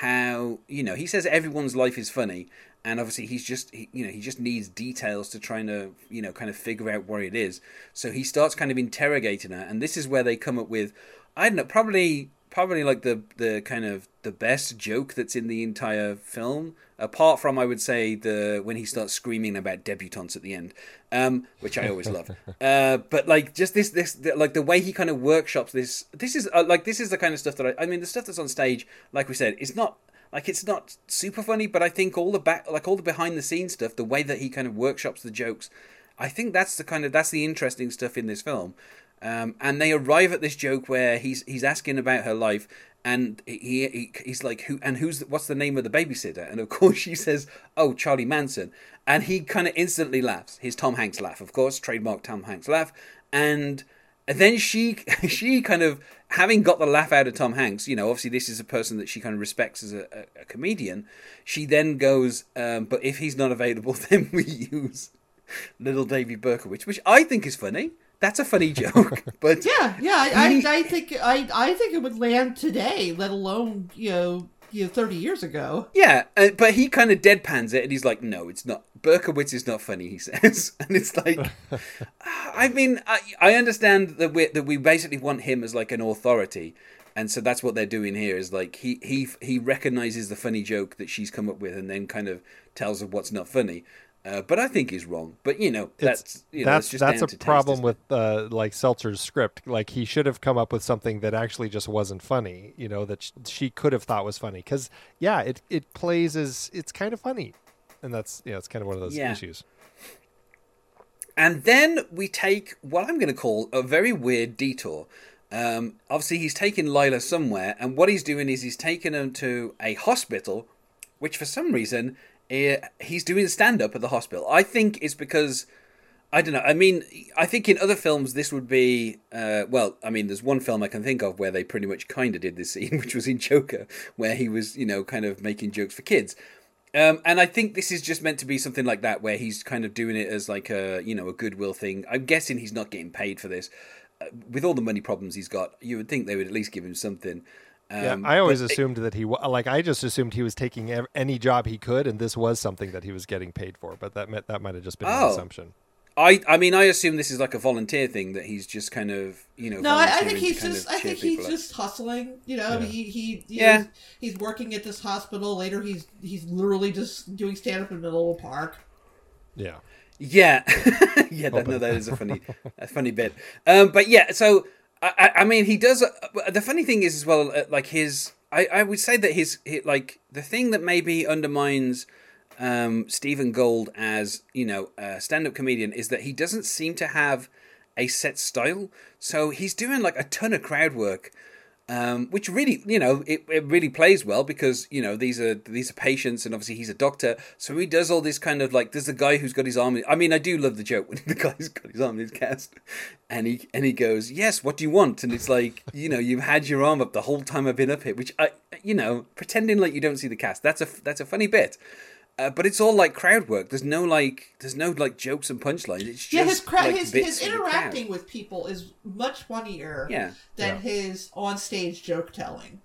how you know he says everyone's life is funny, and obviously he's just he, you know he just needs details to try to you know kind of figure out where it is. So he starts kind of interrogating her, and this is where they come up with I don't know probably probably like the the kind of the best joke that's in the entire film apart from i would say the when he starts screaming about debutantes at the end um which i always love uh but like just this this the, like the way he kind of workshops this this is uh, like this is the kind of stuff that I, I mean the stuff that's on stage like we said it's not Like it's not super funny, but I think all the back, like all the behind the scenes stuff, the way that he kind of workshops the jokes, I think that's the kind of that's the interesting stuff in this film. Um, and they arrive at this joke where he's he's asking about her life, and he, he he's like, who and who's what's the name of the babysitter? And of course she says, oh, Charlie Manson, and he kind of instantly laughs. His Tom Hanks laugh, of course, trademark Tom Hanks laugh, and then she she kind of having got the laugh out of Tom Hanks, you know, obviously this is a person that she kind of respects as a, a, a comedian. She then goes, um, but if he's not available, then we use little Davy Berkowitz, which I think is funny. That's a funny joke, but yeah, yeah, I, I, I think I, I think it would land today, let alone you know, you know, thirty years ago. Yeah, uh, but he kind of deadpans it, and he's like, "No, it's not. Berkowitz is not funny." He says, and it's like, I mean, I, I understand that we that we basically want him as like an authority, and so that's what they're doing here. Is like he he he recognizes the funny joke that she's come up with, and then kind of tells her what's not funny. Uh, but I think he's wrong. But you know, that's you know, that's just that's a taste, problem with uh, like Seltzer's script. Like he should have come up with something that actually just wasn't funny. You know that she could have thought was funny because yeah, it it plays as it's kind of funny, and that's yeah, it's kind of one of those Yeah. issues. And then we take what I'm going to call a very weird detour. Um, obviously, he's taken Lila somewhere, and what he's doing is he's taken her to a hospital, which for some reason he's doing stand up at the hospital. I think it's because. I don't know. I mean, I think in other films this would be uh, well. I mean, there's one film I can think of where they pretty much kind of did this scene, which was in Joker, where he was, you know, kind of making jokes for kids. Um, and I think this is just meant to be something like that, where he's kind of doing it as like a you know a goodwill thing. I'm guessing he's not getting paid for this. Uh, with all the money problems he's got, you would think they would at least give him something. Um, Yeah, I always but- assumed that he wa- like I just assumed he was taking any job he could, and this was something that he was getting paid for. But that meant, that might have just been an Oh. assumption. I I mean I assume this is like a volunteer thing that he's just kind of you know. No, I, I think he's just. I think he's people up. just hustling. You know, Yeah. he he. you Yeah. know, he's working at this hospital. Later, he's he's literally just doing stand up in the middle of a park. Yeah, Yeah, yeah, that, no, that is a funny, a funny bit. Um, but yeah, so I, I- mean, he does. Uh, the funny thing is as well, uh, like his, I, I would say that his, hi like the thing that maybe undermines um, Steven Gold as you know a stand-up comedian is that he doesn't seem to have a set style. So he's doing like a ton of crowd work um, which really, you know, it, it really plays well because you know these are these are patients, and obviously he's a doctor, so he does all this kind of like there's a guy who's got his arm. I mean, I do love the joke when the guy's got his arm in his cast, and he and he goes, "Yes, what do you want?" And it's like, you know, you've had your arm up the whole time I've been up here, which I, you know, pretending like you don't see the cast. That's a that's a funny bit. Uh, but it's all like crowd work. There's no like, there's no like jokes and punchlines. It's just yeah, his cra- like, his, his of the crowd. interacting with people is much funnier Yeah. than Yeah. his on stage joke telling.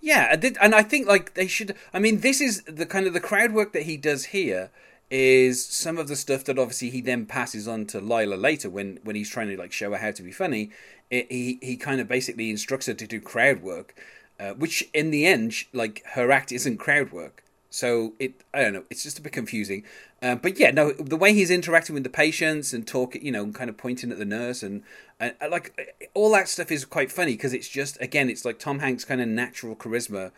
Yeah, and I think like they should. I mean, this is the kind of the crowd work that he does here is some of the stuff that obviously he then passes on to Lila later when when he's trying to like show her how to be funny. It, he he kind of basically instructs her to do crowd work, uh, which in the end, like her act isn't crowd work. So it, I don't know, it's just a bit confusing. Uh, but yeah, no, the way he's interacting with the patients and talking, you know, kind of pointing at the nurse and, and like all that stuff is quite funny because it's just again, it's like Tom Hanks' kind of natural charisma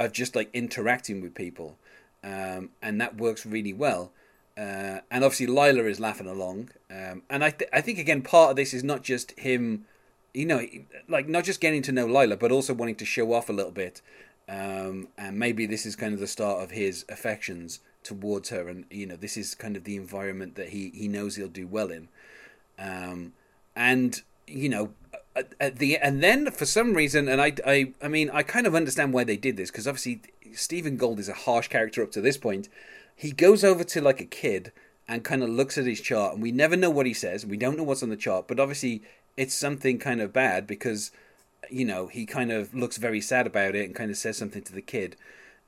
of just like interacting with people, um, and that works really well. Uh, and obviously, Lila is laughing along, um, and I th- I think again part of this is not just him, you know, like not just getting to know Lila, but also wanting to show off a little bit. Um, and maybe this is kind of the start of his affections towards her, and you know, this is kind of the environment that he he knows he'll do well in. Um, and you know, at, at the and then for some reason, and I, I, I mean, I kind of understand why they did this because obviously Steven Gold is a harsh character up to this point. He goes over to like a kid and kind of looks at his chart, and we never know what he says. We don't know what's on the chart, but obviously it's something kind of bad because you know he kind of looks very sad about it and kind of says something to the kid,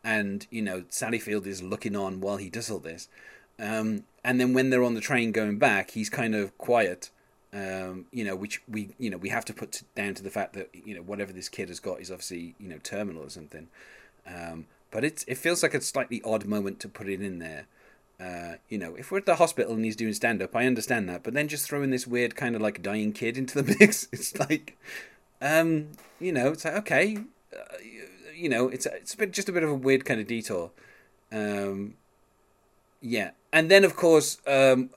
and you know Sally Field is looking on while he does all this. Um, and then when they're on the train going back, he's kind of quiet. Um, you know, which we you know we have to put down to the fact that you know whatever this kid has got is obviously you know terminal or something. Um, but it it feels like a slightly odd moment to put it in there. Uh, you know, if we're at the hospital and he's doing stand up, I understand that. But then just throwing this weird kind of like dying kid into the mix, it's like, um, you know, it's like okay, uh, you, you know, it's it's a bit just a bit of a weird kind of detour. Um, yeah, and then of course, um,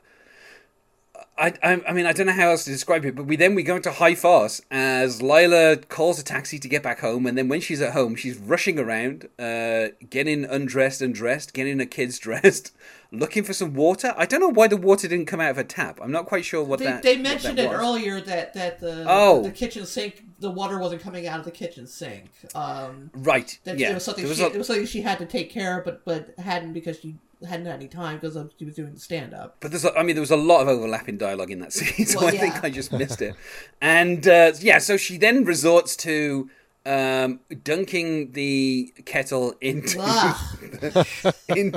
I, I I mean I don't know how else to describe it, but we then we go into high farce as Lila calls a taxi to get back home, and then when she's at home, she's rushing around, uh, getting undressed and dressed, getting her kids dressed, looking for some water. I don't know why the water didn't come out of a tap. I'm not quite sure what They, that. they mentioned that it earlier that that the Oh. the kitchen sink the water wasn't coming out of the kitchen sink. Um, Right. that yeah. it was something was she, a- it was something she had to take care of, but but hadn't because she hadn't had any time because of, she was doing the stand up. But there's, I mean, there was a lot of overlapping dialogue in that scene, so Well, I think. I just missed it. And uh, yeah, so she then resorts to um, dunking the kettle into. Ugh. in,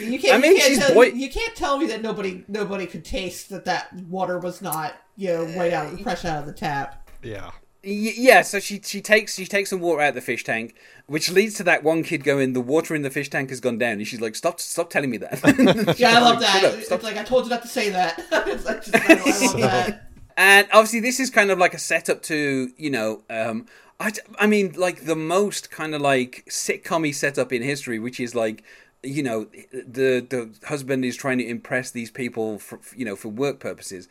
You can't. I mean, you, can't she's tell, boi- you can't tell me that nobody nobody could taste that that water was not you know right out of fresh out of the tap. Yeah. Yeah, so she she takes she takes some water out of the fish tank, which leads to that one kid going, "The water in the fish tank has gone down," and she's like, "Stop, stop telling me that." Yeah, I love Like, "Shut that. up, it's like I told you not to say that. it's like just, I, I love that. And obviously, this is kind of like a setup to, you know, um, I, I mean, like the most kind of like sitcom setup in history, which is like, you know, the the husband is trying to impress these people, for, you know, for work purposes.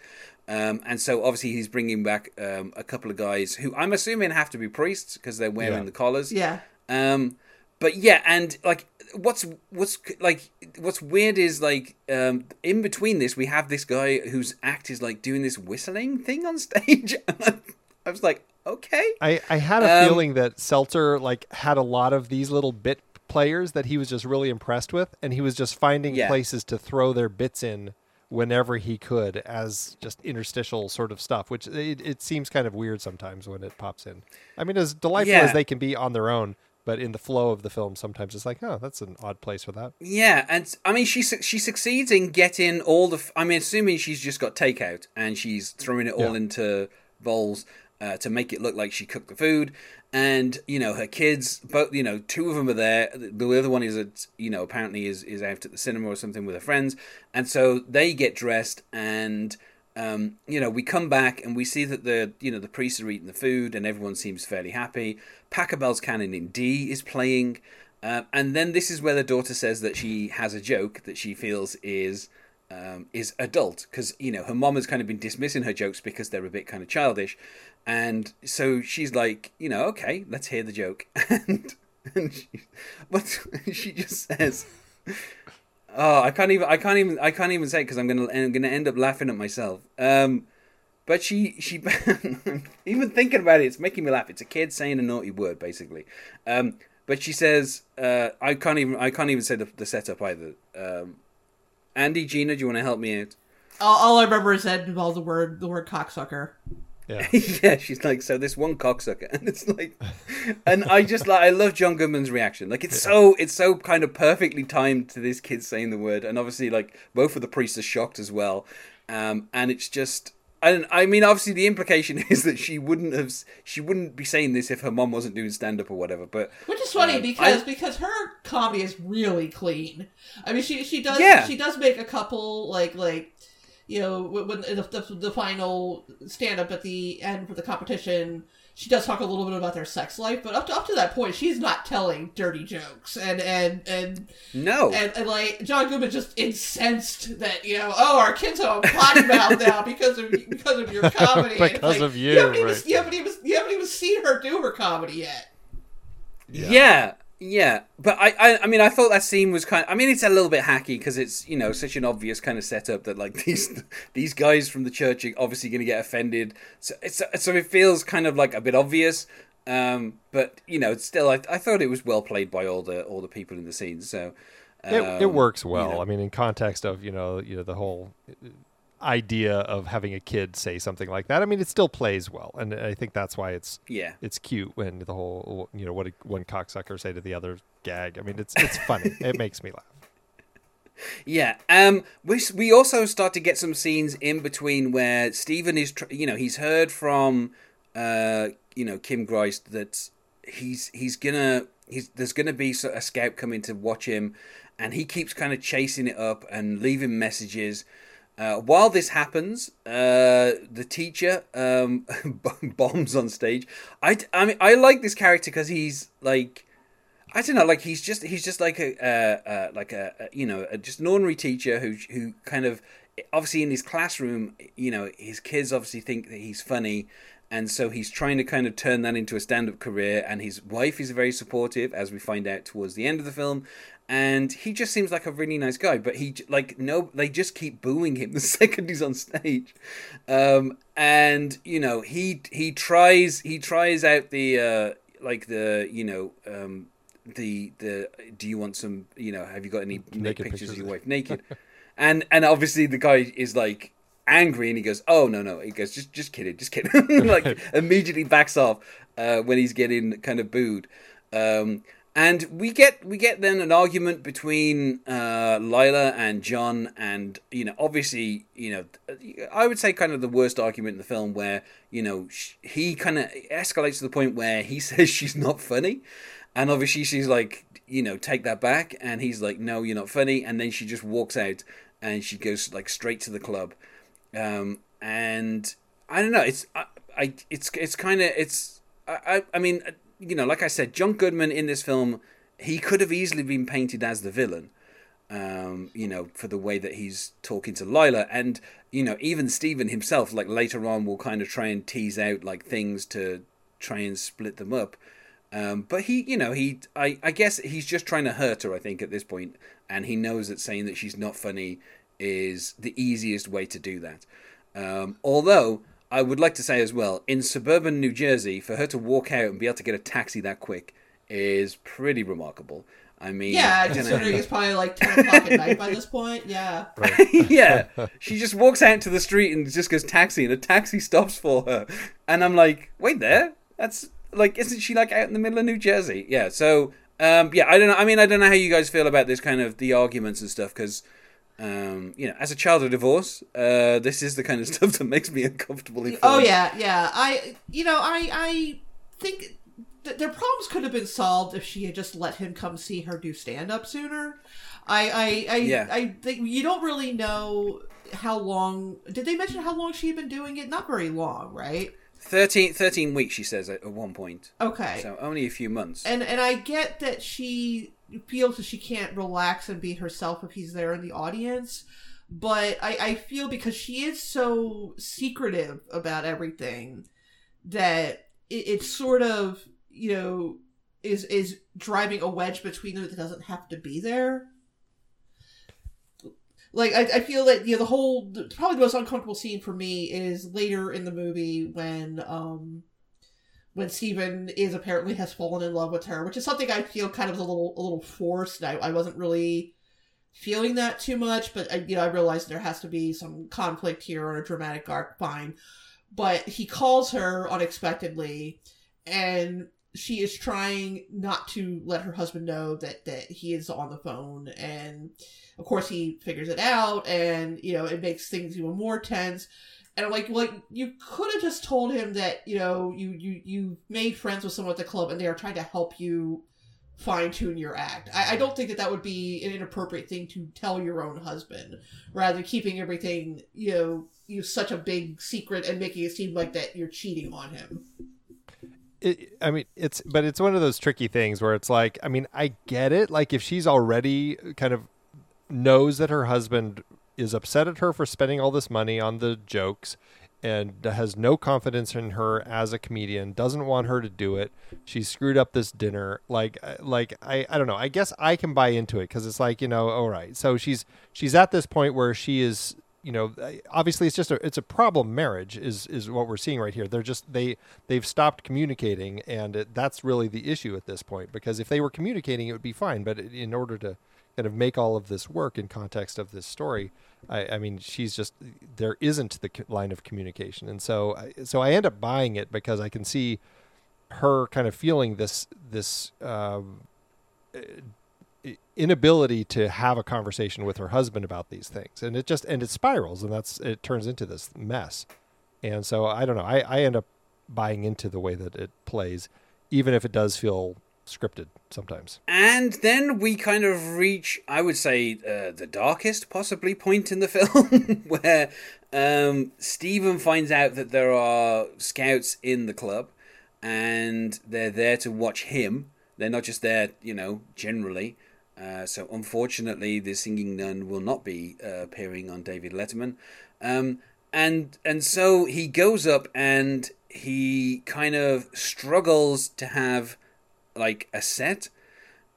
Um, and so obviously he's bringing back um, a couple of guys who I'm assuming have to be priests because they're wearing Yeah. the collars. Yeah. Um, but yeah, and like what's what's like what's weird is like um, in between this we have this guy whose act is like doing this whistling thing on stage. I, I was like, okay, I, I had a Um, feeling that Seltzer like had a lot of these little bit players that he was just really impressed with, and he was just finding Yeah. places to throw their bits in whenever he could as just interstitial sort of stuff, which it, it seems kind of weird sometimes when it pops in. I mean, as delightful Yeah. as they can be on their own, but in the flow of the film, sometimes it's like, oh, that's an odd place for that. yeah, and I mean she she succeeds in getting all the. f- I mean, assuming she's just got takeout and she's throwing it all Yeah. into bowls. Uh, to make it look like she cooked the food, and you know her kids, both you know two of them are there. The other one is at you know apparently is is out at the cinema or something with her friends, and so they get dressed and um, you know, we come back and we see that the you know the priests are eating the food and everyone seems fairly happy. Pachelbel's Canon in D is playing, uh, and then this is where the daughter says that she has a joke that she feels is um, is adult. Because you know her mom has kind of been dismissing her jokes because they're a bit kind of childish, and so she's like, you know, okay, let's hear the joke, and and she, but she just says. Oh, I can't even. I can't even. I can't even say because I'm gonna. I'm gonna end up laughing at myself. Um, but she. She. even thinking about it, it's making me laugh. It's a kid saying a naughty word, basically. Um, but she says, uh, I can't even. I can't even say the, the setup either. Um, Andy, Gina, do you want to help me out? All, all I remember is that the word the word cocksucker. Yeah. yeah, she's like, so this one cocksucker, and it's like, and I just like, I love John Goodman's reaction. Like, it's so, it's so kind of perfectly timed to this kid saying the word, and obviously, like, both of the priests are shocked as well, um, and it's just. And I mean, obviously, the implication is that she wouldn't have, she wouldn't be saying this if her mom wasn't doing stand up or whatever. But Which is funny Um, because I- because her comedy is really clean. I mean, she she does Yeah. she does make a couple like like you know when, when the, the, the final stand up at the end for the competition. She does talk a little bit about their sex life, but up to up to that point, she's not telling dirty jokes, and and and no, and, and like John Goodman just incensed that you know oh our kids have a potty mouth now because of because of your comedy Because like, of you, haven't even, you haven't even you haven't even seen her do her comedy yet. Yeah. yeah, Yeah, but I, I, I mean, I thought that scene was kind. I mean, it's a little bit hacky because it's you know such an obvious kind of setup that like these these guys from the church are obviously going to get offended. So it's so it feels kind of like a bit obvious. Um, but you know, it's still I, I thought it was well played by all the all the people in the scene. So It, it um, works you well. know. I mean, in context of you know you know the whole idea of having a kid say something like that. I mean, it still plays well, and I think that's why it's Yeah. it's cute when the whole you know what did one cocksucker say to the other gag. I mean, it's it's funny. it makes me laugh. Yeah. Um. We we also start to get some scenes in between where Steven is, tr- you know, he's heard from, uh, you know, Kim Greist that he's he's gonna he's there's gonna be a scout coming to watch him, and he keeps kind of chasing it up and leaving messages. Uh, while this happens, uh, the teacher um, bombs on stage. I, I mean, I like this character because he's like, I don't know, like he's just he's just like a uh, uh, like a, a, you know a, just an ordinary teacher who who kind of obviously in his classroom, you know, his kids obviously think that he's funny. And so he's trying to kind of turn that into a stand-up career, and his wife is very supportive, as we find out towards the end of the film and he just seems like a really nice guy but he like no they just keep booing him the second he's on stage. Um, and you know he he tries he tries out the uh, like the you know um, the the do you want some you know have you got any naked pictures, pictures of your wife? naked. And and obviously the guy is like angry and he goes oh no no. He goes just just kidding just kidding. Like immediately backs off uh, when he's getting kind of booed. Um, and we get we get then an argument between uh, Lila and John, and you know, obviously, you know, I would say kind of the worst argument in the film, where you know he kind of escalates to the point where he says she's not funny, and obviously she's like, you know, take that back, and he's like, no, you're not funny, and then she just walks out and she goes like straight to the club, um, and I don't know, it's I, I it's it's kind of it's I I mean you know, like I said, John Goodman in this film, he could have easily been painted as the villain. Um, you know, for the way that he's talking to Lila, and you know, even Steven himself, like later on, will kind of try and tease out like things to try and split them up. Um, but he, you know, he, I, I guess he's just trying to hurt her. I think at this point, and he knows that saying that she's not funny is the easiest way to do that. Um, although I would like to say as well, in suburban New Jersey, for her to walk out and be able to get a taxi that quick is pretty remarkable. I mean, yeah, considering it's probably like ten o'clock at night by this point. Yeah, yeah. She just walks out to the street and just goes taxi, and a taxi stops for her, and I'm like, wait there, that's like, isn't she like out in the middle of New Jersey? Yeah. So, um, yeah, I don't know. I mean, I don't know how you guys feel about this kind of the arguments and stuff because um, you know, as a child of divorce, uh, this is the kind of stuff that makes me uncomfortably. Oh yeah, yeah. I, you know, I, I think th- their problems could have been solved if she had just let him come see her do stand up sooner. I, I, I, yeah. I think you don't really know how long. Did they mention how long she had been doing it? Not very long, right? 13, 13 weeks, she says at, at one point. Okay, so only a few months. And and I get that she feels that she can't relax and be herself if he's there in the audience. But I, I feel because she is so secretive about everything that it, it sort of, you know, is is driving a wedge between them that doesn't have to be there. Like I, I feel that you know the whole probably the most uncomfortable scene for me is later in the movie when um when Stephen is apparently has fallen in love with her, which is something I feel kind of a little a little forced. I, I wasn't really feeling that too much, but I, you know I realized there has to be some conflict here or a dramatic arc. Fine, but he calls her unexpectedly, and she is trying not to let her husband know that that he is on the phone, and of course he figures it out, and you know it makes things even more tense and I'm like, like you could have just told him that you know you you you made friends with someone at the club and they are trying to help you fine tune your act. I, I don't think that that would be an inappropriate thing to tell your own husband, rather keeping everything you know you such a big secret and making it seem like that you're cheating on him. It, I mean, it's but it's one of those tricky things where it's like, I mean, I get it. Like if she's already kind of knows that her husband is upset at her for spending all this money on the jokes and has no confidence in her as a comedian doesn't want her to do it. She screwed up this dinner. Like uh, like i i don't know. I guess i can buy into it because it's like you know all right. So she's she's at this point where she is you know obviously it's just a it's a problem. Marriage is is what we're seeing right here. They're just they they've stopped communicating and it, that's really the issue at this point because if they were communicating it would be fine. But in order to kind of make all of this work in context of this story. I, I mean, she's just there isn't the line of communication, and so so I end up buying it because I can see her kind of feeling this this uh, inability to have a conversation with her husband about these things, and it just and it spirals, and that's it turns into this mess, and so I don't know. I I end up buying into the way that it plays, even if it does feel scripted sometimes. And then we kind of reach, I would say, uh, the darkest possibly point in the film, where um, Steven finds out that there are scouts in the club, and they're there to watch him. They're not just there, you know, generally. Uh, so unfortunately, the singing nun will not be uh, appearing on David Letterman. Um, and and so he goes up and he kind of struggles to have like a set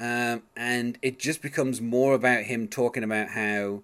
um, and it just becomes more about him talking about how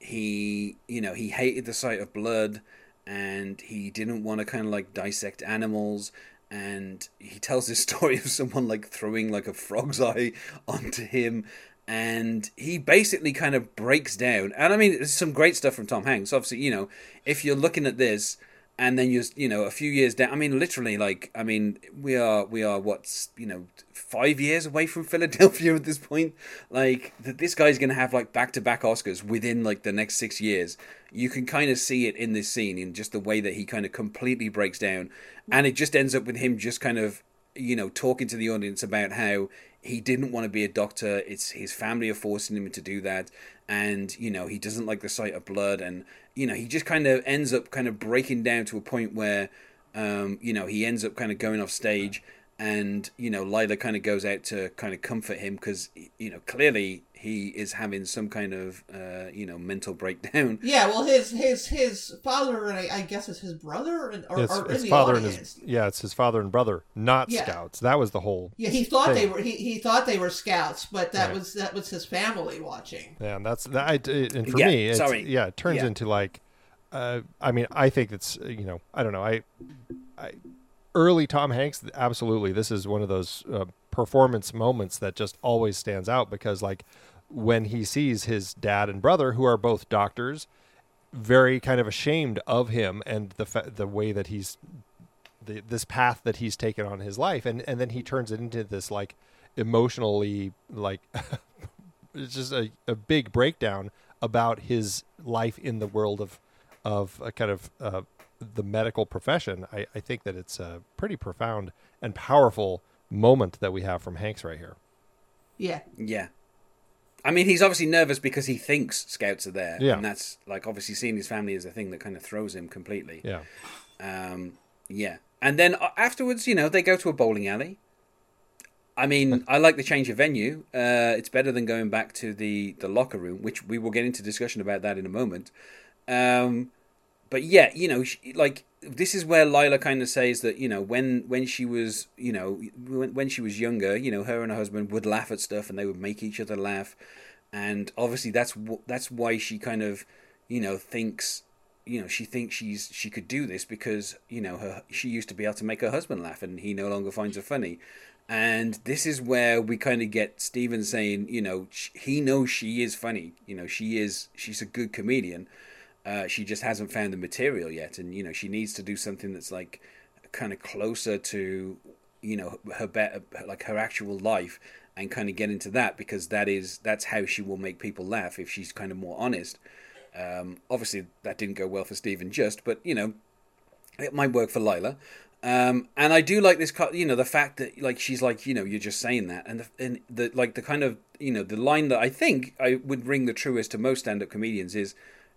he you know he hated the sight of blood and he didn't want to kind of like dissect animals and he tells this story of someone like throwing like a frog's eye onto him and he basically kind of breaks down and i mean there's some great stuff from tom hanks. Obviously you know if you're looking at this and then you you know a few years down i mean literally like i mean we are we are what's you know five years away from philadelphia at this point. Like that this guy's gonna have like back-to-back oscars within like the next six years. You can kind of see it in this scene in just the way that he kind of completely breaks down. And it just ends up with him just kind of you know talking to the audience about how he didn't want to be a doctor. It's his family are forcing him to do that. And you know he doesn't like the sight of blood. And you know he just kind of ends up kind of breaking down to a point where um, you know he ends up kind of going off stage and you know Lila kind of goes out to kind of comfort him because you know clearly he is having some kind of uh, you know mental breakdown. Yeah, well, his his his father and I, I guess it's his brother and or, It's or his father audience. and his yeah, it's his father and brother, not Yeah. scouts. That was the whole Yeah, he thought they were he, he thought they were scouts, but that Right. was that was his family watching. Yeah, and that's that. It- and for Yeah, me, it's, sorry. yeah, it turns Yeah. into like, uh, I mean, I think it's uh, you know, I don't know, I, I, early Tom Hanks, absolutely, this is one of those uh, performance moments that just always stands out because like when he sees his dad and brother, who are both doctors, very kind of ashamed of him and the fa- the way that he's the, this path that he's taken on his life. And and then he turns it into this like emotionally like it's just a, a big breakdown about his life in the world of of a kind of uh, the medical profession. I, I think that it's a pretty profound and powerful moment that we have from Hanks right here. Yeah, Yeah. I mean, he's obviously nervous because he thinks scouts are there. Yeah. And that's, like, obviously seeing his family is a thing that kind of throws him completely. yeah Um, yeah. And then uh, afterwards, you know, they go to a bowling alley. I mean, I like the change of venue. Uh, it's better than going back to the, the locker room, which we will get into discussion about that in a moment. Um, but yeah, you know, she, like this is where Lila kind of says that you know when when she was you know when, when she was younger, you know, her and her husband would laugh at stuff and they would make each other laugh, and obviously that's that's why she kind of you know thinks you know she thinks she's she could do this because you know her she used to be able to make her husband laugh and he no longer finds her funny. And this is where we kind of get Steven saying you know he knows she is funny. You know she is she's a good comedian uh, she just hasn't found the material yet. And you know she needs to do something that's like kind of closer to you know her better like her actual life and kind of get into that because that is that's how she will make people laugh if she's kind of more honest. Um, obviously, that didn't go well for Steven Just, but you know, it might work for Lila. Um, and I do like this, you know, the fact that like she's like, you know, you're just saying that, and the, and the like the kind of you know the line that I think I would ring the truest to most stand-up comedians is,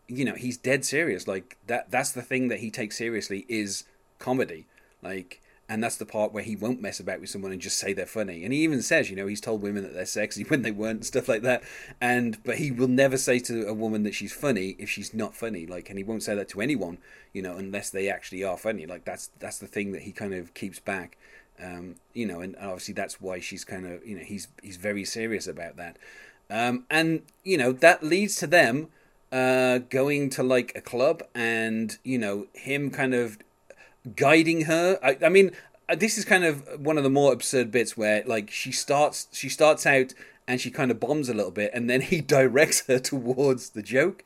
you know, he's dead serious. Like that. That's the thing that he takes seriously is comedy. Like. And that's the part where he won't mess about with someone and just say they're funny. And he even says, you know, he's told women that they're sexy when they weren't, stuff like that. And but he will never say to a woman that she's funny if she's not funny. Like, and he won't say that to anyone, you know, unless they actually are funny. Like that's that's the thing that he kind of keeps back. Um, you know, and obviously that's why she's kind of, you know, he's he's very serious about that. Um, and you know that leads to them uh, going to like a club, and you know him kind of guiding her. I, I mean, uh, this is kind of one of the more absurd bits where like she starts she starts out and she kind of bombs a little bit, and then he directs her towards the joke.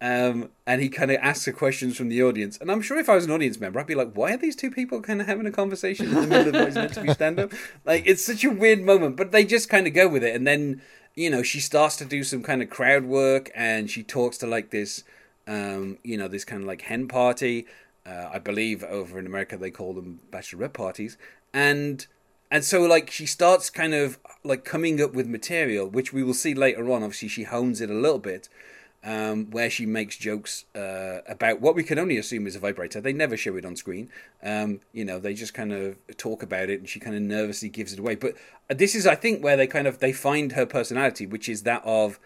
Um, and he kind of asks her questions from the audience. And I'm sure if I was an audience member, I'd be like, why are these two people kind of having a conversation in the middle of what is meant to be stand up? Like, it's such a weird moment, but they just kind of go with it. And then, you know, she starts to do some kind of crowd work and she talks to like this, um, you know, this kind of like hen party. Uh, I believe over in America they call them bachelorette parties. And and so like she starts kind of like coming up with material, which we will see later on. Obviously, she hones it a little bit. Um, where she makes jokes uh, about what we can only assume is a vibrator. They never show it on screen. Um, you know, they just kind of talk about it, and she kind of nervously gives it away. But this is, I think, where they kind of they find her personality, which is that of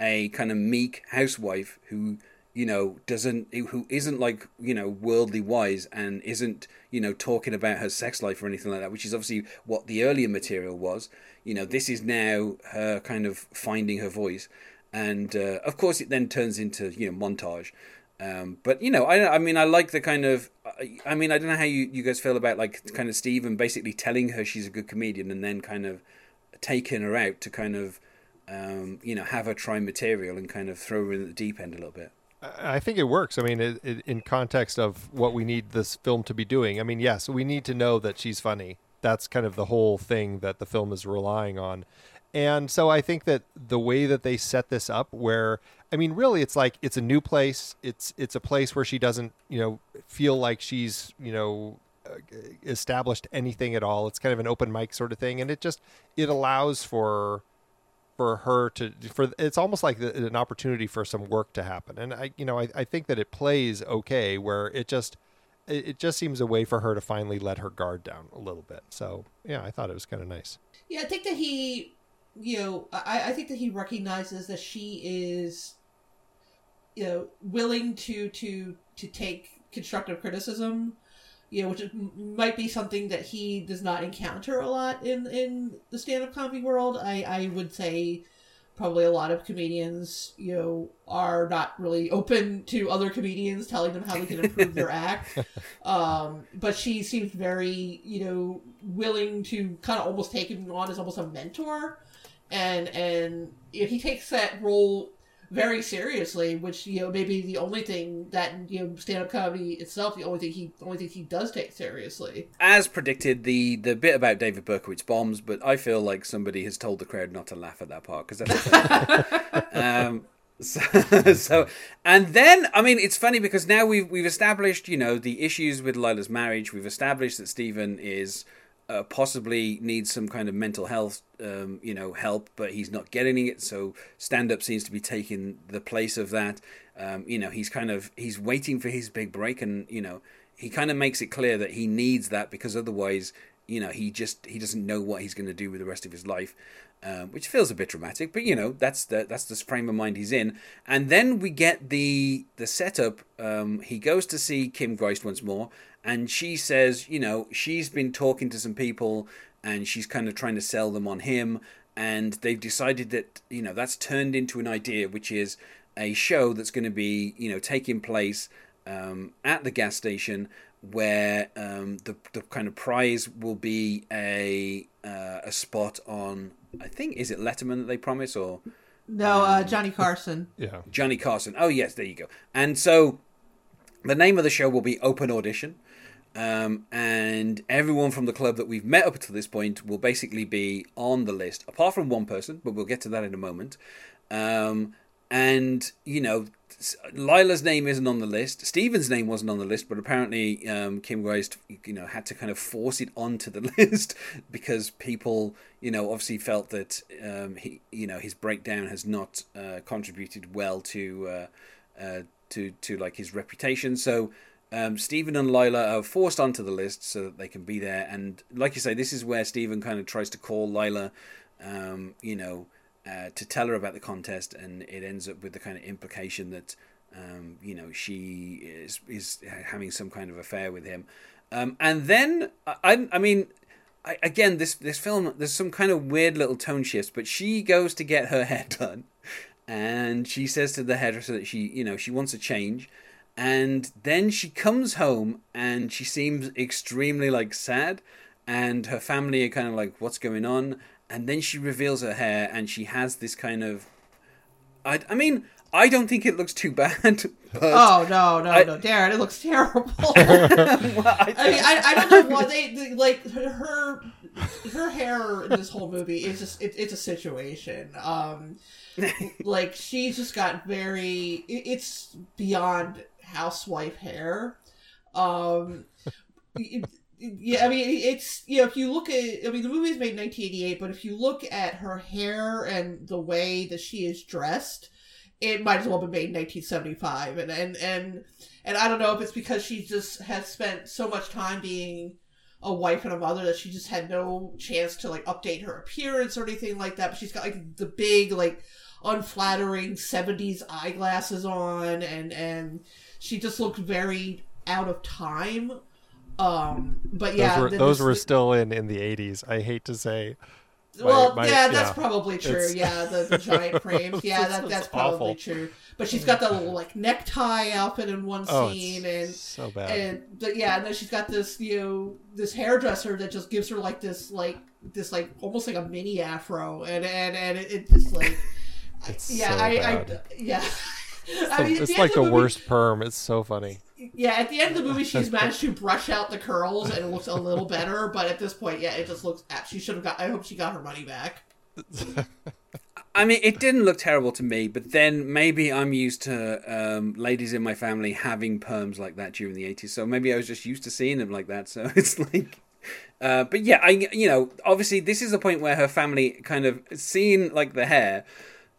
a kind of meek housewife who you know doesn't who isn't like you know worldly wise and isn't you know talking about her sex life or anything like that which is obviously what the earlier material was you know this is now her kind of finding her voice and uh, of course it then turns into you know montage um, but you know I, I mean i like the kind of i mean i don't know how you, you guys feel about like kind of Steven basically telling her she's a good comedian and then kind of taking her out to kind of um, you know have her try material and kind of throw her in the deep end a little bit I think it works. I mean, it, it, in context of what we need this film to be doing. I mean, yes, we need to know that she's funny. That's kind of the whole thing that the film is relying on. And so I think that the way that they set this up, where I mean, really, it's like it's a new place. It's it's a place where she doesn't, you know, feel like she's, you know, uh, established anything at all. It's kind of an open mic sort of thing, and it just it allows for for her to for it's almost like the, an opportunity for some work to happen and i you know i, I think that it plays okay where it just it, it just seems a way for her to finally let her guard down a little bit so yeah i thought it was kind of nice yeah i think that he you know i i think that he recognizes that she is you know willing to to to take constructive criticism you know, which might be something that he does not encounter a lot in in the stand up comedy world. I I would say probably a lot of comedians, you know, are not really open to other comedians telling them how they can improve their act. Um, but she seems very, you know, willing to kind of almost take him on as almost a mentor. And and you know, he takes that role very seriously, which you know maybe the only thing that you know stand up comedy itself, the only thing he the only thing he does take seriously. As predicted, the the bit about David Berkowitz bombs, but I feel like somebody has told the crowd not to laugh at that part because that's. um, so, so, and then I mean, it's funny because now we've we've established you know the issues with Lila's marriage. We've established that Steven is uh, possibly needs some kind of mental health, um, you know, help, but he's not getting it. So stand up seems to be taking the place of that. Um, you know, he's kind of he's waiting for his big break, and you know, he kind of makes it clear that he needs that because otherwise, you know, he just he doesn't know what he's going to do with the rest of his life. Um, which feels a bit dramatic, but you know that's the that's the frame of mind he's in. And then we get the the setup. Um, he goes to see Kim Greist once more, and she says, you know, she's been talking to some people and she's kind of trying to sell them on him and they've decided that, you know, that's turned into an idea which is a show that's going to be, you know, taking place um, at the gas station where um, the the kind of prize will be a uh, a spot on I think is it Letterman that they promise or? No uh, Johnny Carson. Yeah. Johnny Carson. Oh yes there you go. And so the name of the show will be Open Audition. Um, and everyone from the club that we've met up to this point will basically be on the list, apart from one person, but we'll get to that in a moment. Um, and you know, Lila's name isn't on the list. Steven's name wasn't on the list, but apparently um, Kim Greist, you know, had to kind of force it onto the list because people, you know, obviously felt that um, he, you know, his breakdown has not uh, contributed well to uh, uh, to to like his reputation. So um, Steven and Lila are forced onto the list so that they can be there. And like you say, this is where Steven kind of tries to call Lila, um, you know, uh, to tell her about the contest, and it ends up with the kind of implication that, um, you know, she is is having some kind of affair with him. Um, and then, I, I mean, I, again, this this film, there's some kind of weird little tone shifts, but she goes to get her hair done, and she says to the hairdresser that she, you know, she wants a change and then she comes home and she seems extremely like sad and her family are kind of like what's going on and then she reveals her hair and she has this kind of i, I mean i don't think it looks too bad oh no no I, no darren it looks terrible well, I, I, mean I, I don't know why they, they like her her hair in this whole movie is just it, it's a situation um like she's just got very it, it's beyond housewife hair. Um, yeah, I mean, it's you know, if you look at, I mean, the movie's made in 1988, but if you look at her hair and the way that she is dressed, it might as well have been made in 1975. And and and and I don't know if it's because she just has spent so much time being a wife and a mother that she just had no chance to like update her appearance or anything like that. But she's got like the big like unflattering 70s eyeglasses on and and she just looked very out of time um but yeah those were, those were still in in the 80s i hate to say my, well my, yeah that's yeah. probably true yeah the, the giant frames yeah that, that's probably awful. true but she's got the little like necktie outfit in one scene and so bad and the, yeah and then she's got this you know this hairdresser that just gives her like this like this like almost like a mini afro and and and it, it just like it's yeah, so I, I, yeah. It's, I mean, it's like the, the movie, worst perm. It's so funny. Yeah, at the end of the movie, she's managed to brush out the curls and it looks a little better. But at this point, yeah, it just looks. She should have got. I hope she got her money back. I mean, it didn't look terrible to me, but then maybe I'm used to um, ladies in my family having perms like that during the 80s, so maybe I was just used to seeing them like that. So it's like, uh, but yeah, I you know, obviously this is the point where her family kind of seeing like the hair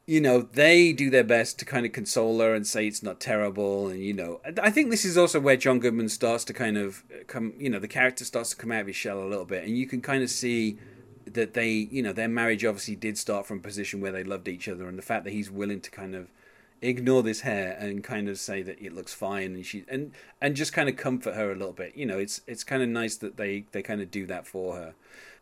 you know, they do their best to kind of console her and say it's not terrible. And, you know, I think this is also where John Goodman starts to kind of uh, come, you know, the character starts to come out of his shell a little bit. And you can kind of see that they, you know, their marriage obviously did start from a position where they loved each other. And the fact that he's willing to kind of ignore this hair and kind of say that it looks fine and she and and just kind of comfort her a little bit you know it's it's kind of nice that they they kind of do that for her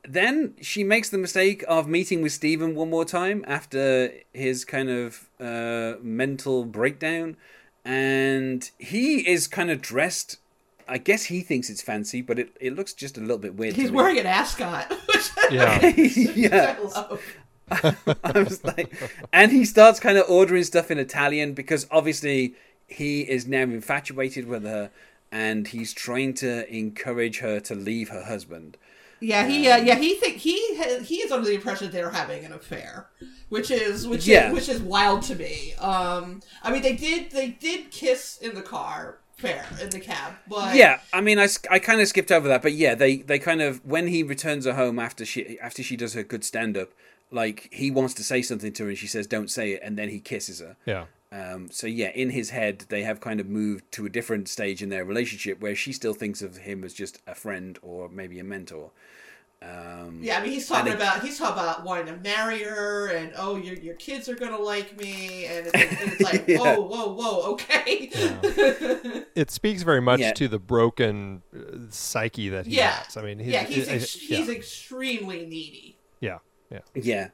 then she makes the mistake of meeting with Steven one more time after his kind of uh, mental breakdown. And he is kind of dressed. I guess he thinks it's fancy, but it, it looks just a little bit weird. He's wearing an ascot. yeah. yeah. I was like, and he starts kind of ordering stuff in Italian because obviously he is now infatuated with her and he's trying to encourage her to leave her husband. Yeah, he uh, yeah he think he has, he is under the impression that they're having an affair, which is which yeah. is which is wild to me. Um, I mean they did they did kiss in the car, fair in the cab, but yeah, I mean I, I kind of skipped over that, but yeah, they they kind of when he returns her home after she after she does her good stand up, like he wants to say something to her and she says don't say it, and then he kisses her. Yeah. Um, so yeah, in his head, they have kind of moved to a different stage in their relationship where she still thinks of him as just a friend or maybe a mentor. Um, yeah, I mean, he's talking about he's talking about wanting to marry her, and oh, your your kids are gonna like me, and it's, and it's like, yeah. whoa, whoa, whoa, okay. Yeah. it speaks very much yeah. to the broken uh, psyche that he has. I mean, he's, yeah, he's ex- he's extremely needy. Yeah, yeah, yeah.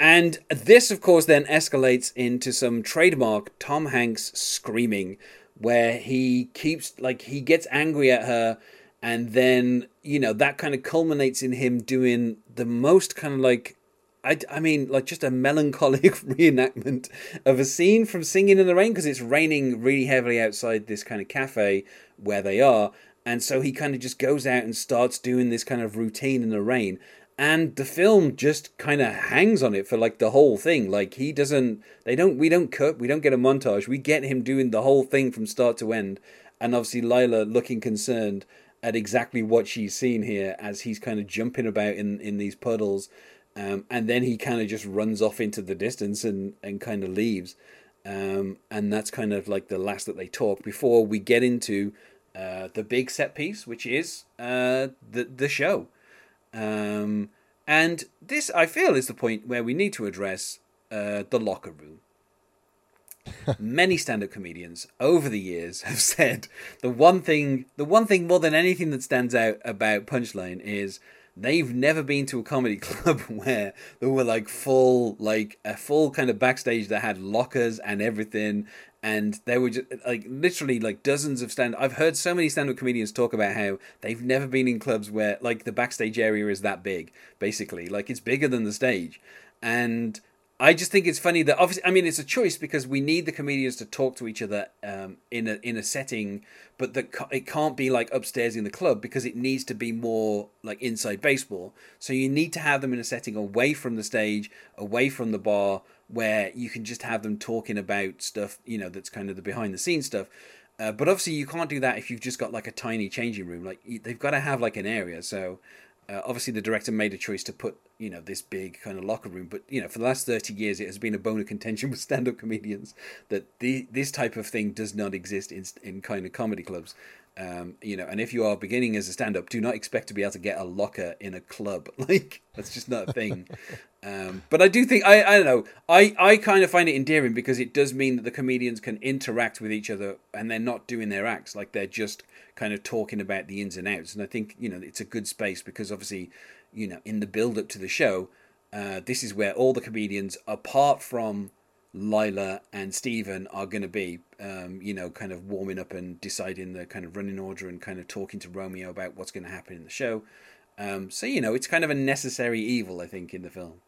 And this, of course, then escalates into some trademark Tom Hanks screaming, where he keeps like he gets angry at her and then you know that kind of culminates in him doing the most kind of like I, I mean like just a melancholic reenactment of a scene from singing in the rain because it's raining really heavily outside this kind of cafe where they are. And so he kind of just goes out and starts doing this kind of routine in the rain and the film just kind of hangs on it for like the whole thing like he doesn't they don't we don't cut we don't get a montage we get him doing the whole thing from start to end and obviously Lila looking concerned at exactly what she's seen here as he's kind of jumping about in, in these puddles. Um, and then he kind of just runs off into the distance and, and kind of leaves. Um, and that's kind of like the last that they talk before we get into uh, the big set piece, which is uh, the, the show. Um, and this, I feel, is the point where we need to address uh, the locker room. Many stand-up comedians over the years have said the one thing, the one thing more than anything that stands out about Punchline is they've never been to a comedy club where there were like full, like a full kind of backstage that had lockers and everything, and there were just like literally like dozens of stand. I've heard so many stand-up comedians talk about how they've never been in clubs where like the backstage area is that big, basically, like it's bigger than the stage, and I just think it's funny that obviously, I mean, it's a choice because we need the comedians to talk to each other um, in a in a setting, but that it can't be like upstairs in the club because it needs to be more like inside baseball. So you need to have them in a setting away from the stage, away from the bar, where you can just have them talking about stuff, you know, that's kind of the behind the scenes stuff. Uh, but obviously, you can't do that if you've just got like a tiny changing room. Like they've got to have like an area. So uh, obviously, the director made a choice to put you know this big kind of locker room. But you know, for the last thirty years, it has been a bone of contention with stand-up comedians that the this type of thing does not exist in in kind of comedy clubs. Um, you know, and if you are beginning as a stand-up, do not expect to be able to get a locker in a club. Like that's just not a thing. um, but I do think I I don't know. I I kind of find it endearing because it does mean that the comedians can interact with each other and they're not doing their acts like they're just kind of talking about the ins and outs. And I think you know it's a good space because obviously, you know, in the build-up to the show, uh, this is where all the comedians, apart from Lila and Steven are going to be, um, you know, kind of warming up and deciding the kind of running order and kind of talking to Romeo about what's going to happen in the show. Um, so, you know, it's kind of a necessary evil, I think, in the film.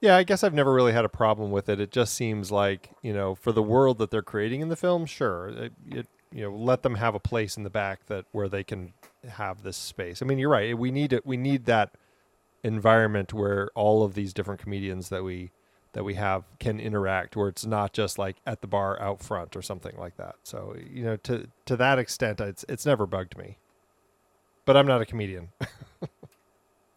Yeah, I guess I've never really had a problem with it. It just seems like, you know, for the world that they're creating in the film, sure, it, it you know, let them have a place in the back that where they can have this space. I mean, you're right. We need it. We need that environment where all of these different comedians that we that we have can interact where it's not just like at the bar out front or something like that. So, you know, to to that extent it's it's never bugged me. But I'm not a comedian.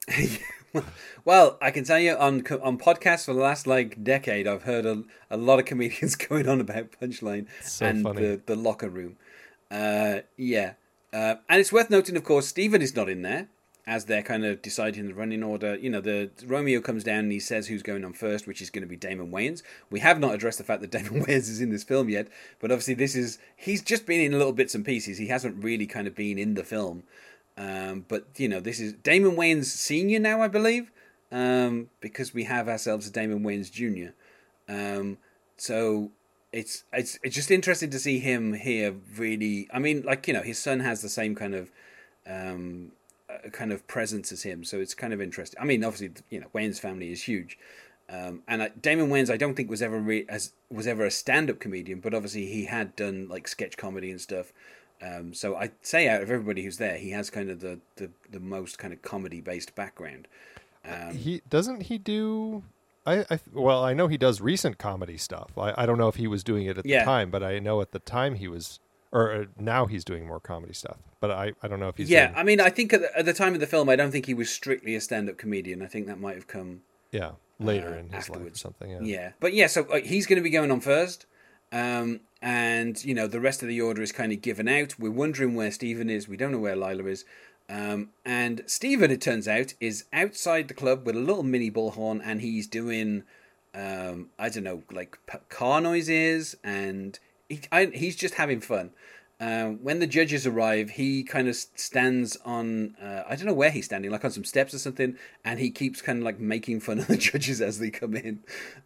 well, I can tell you on on podcasts for the last like decade, I've heard a, a lot of comedians going on about Punchline so and funny. the the locker room. Uh, yeah, uh, and it's worth noting, of course, Steven is not in there as they're kind of deciding the running order, you know, the Romeo comes down and he says who's going on first, which is going to be Damon Wayans. We have not addressed the fact that Damon Wayans is in this film yet, but obviously this is he's just been in little bits and pieces. He hasn't really kind of been in the film, um, but you know, this is Damon Wayans Senior now, I believe, um, because we have ourselves a Damon Wayans Junior. Um, so it's it's it's just interesting to see him here. Really, I mean, like you know, his son has the same kind of um, kind of presence as him. So it's kind of interesting. I mean, obviously, you know, Wayans family is huge. Um, and uh, Damon Wayans, I don't think was ever re- as was ever a stand-up comedian, but obviously he had done like sketch comedy and stuff. Um, so I'd say out of everybody who's there, he has kind of the the, the most kind of comedy-based background. Um, he doesn't he do. I, I well, I know he does recent comedy stuff. I, I don't know if he was doing it at yeah. the time, but I know at the time he was or uh, now he's doing more comedy stuff. But I, I don't know if he's. Yeah, doing... I mean, I think at the, at the, time of the film, I don't think he was strictly a stand-up comedian. I think that might have come. Yeah, later uh, in his afterwards. life or something. Yeah. yeah, but yeah, so uh, he's going to be going on first, um, and you know the rest of the order is kind of given out. We're wondering where Steven is. We don't know where Lila is. Um, and Steven, it turns out, is outside the club with a little mini bullhorn, and he's doing, um, I don't know, like car noises, and he, I, he's just having fun. Uh, when the judges arrive, he kind of stands on, uh, I don't know where he's standing, like on some steps or something, and he keeps kind of like making fun of the judges as they come in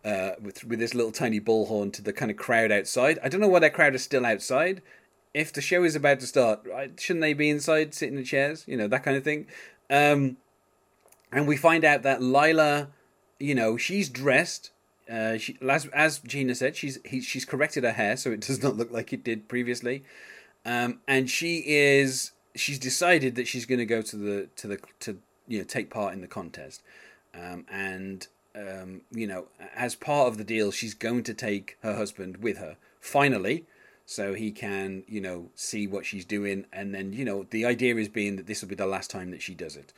uh, with, with this little tiny bullhorn to the kind of crowd outside. I don't know why that crowd is still outside. If the show is about to start, right, shouldn't they be inside sitting in chairs? You know, that kind of thing. Um, and we find out that Lila, you know, she's dressed uh, she, as, as Gina said, she's he, she's corrected her hair so it does not look like it did previously. Um, and she is she's decided that she's going to go to the to the to you know take part in the contest, um, and um, you know as part of the deal, she's going to take her husband with her finally, so he can you know see what she's doing, and then you know the idea is being that this will be the last time that she does it,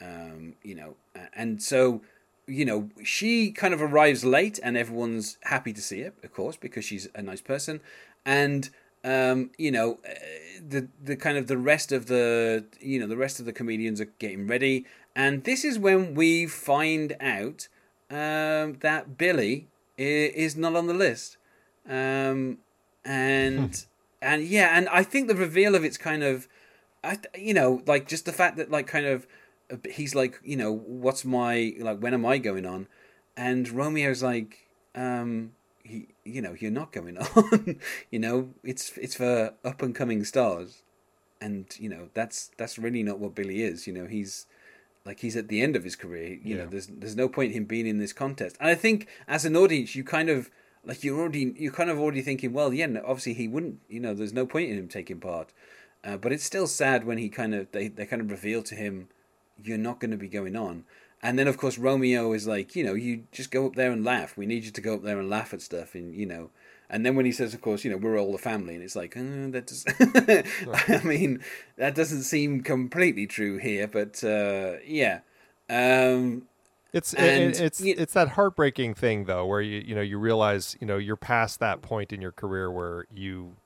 um, you know, and so you know, she kind of arrives late and everyone's happy to see it, of course, because she's a nice person. And um, you know, uh, the the kind of the rest of the you know the rest of the comedians are getting ready, and this is when we find out um, that Billy is not on the list, um, and hmm. and yeah, and I think the reveal of it's kind of, I you know, like just the fact that like kind of he's like you know what's my like when am I going on, and Romeo's like um he, you know, you're not going on. you know, it's it's for up and coming stars, and you know that's that's really not what Billy is. You know, he's like he's at the end of his career. You yeah. know, there's there's no point in him being in this contest. And I think as an audience, you kind of like you're already you're kind of already thinking, well, yeah, obviously he wouldn't. You know, there's no point in him taking part. Uh, but it's still sad when he kind of they they kind of reveal to him, you're not going to be going on. And then, of course, Romeo is like, you know, you just go up there and laugh. We need you to go up there and laugh at stuff. And, you know, And then when he says, of course, you know, we're all a family, and it's like, uh, that does. I mean, that doesn't seem completely true here, but uh, yeah. Um, It's And, it, it's y- it's that heartbreaking thing though, where you you know you realize you know you're past that point in your career where you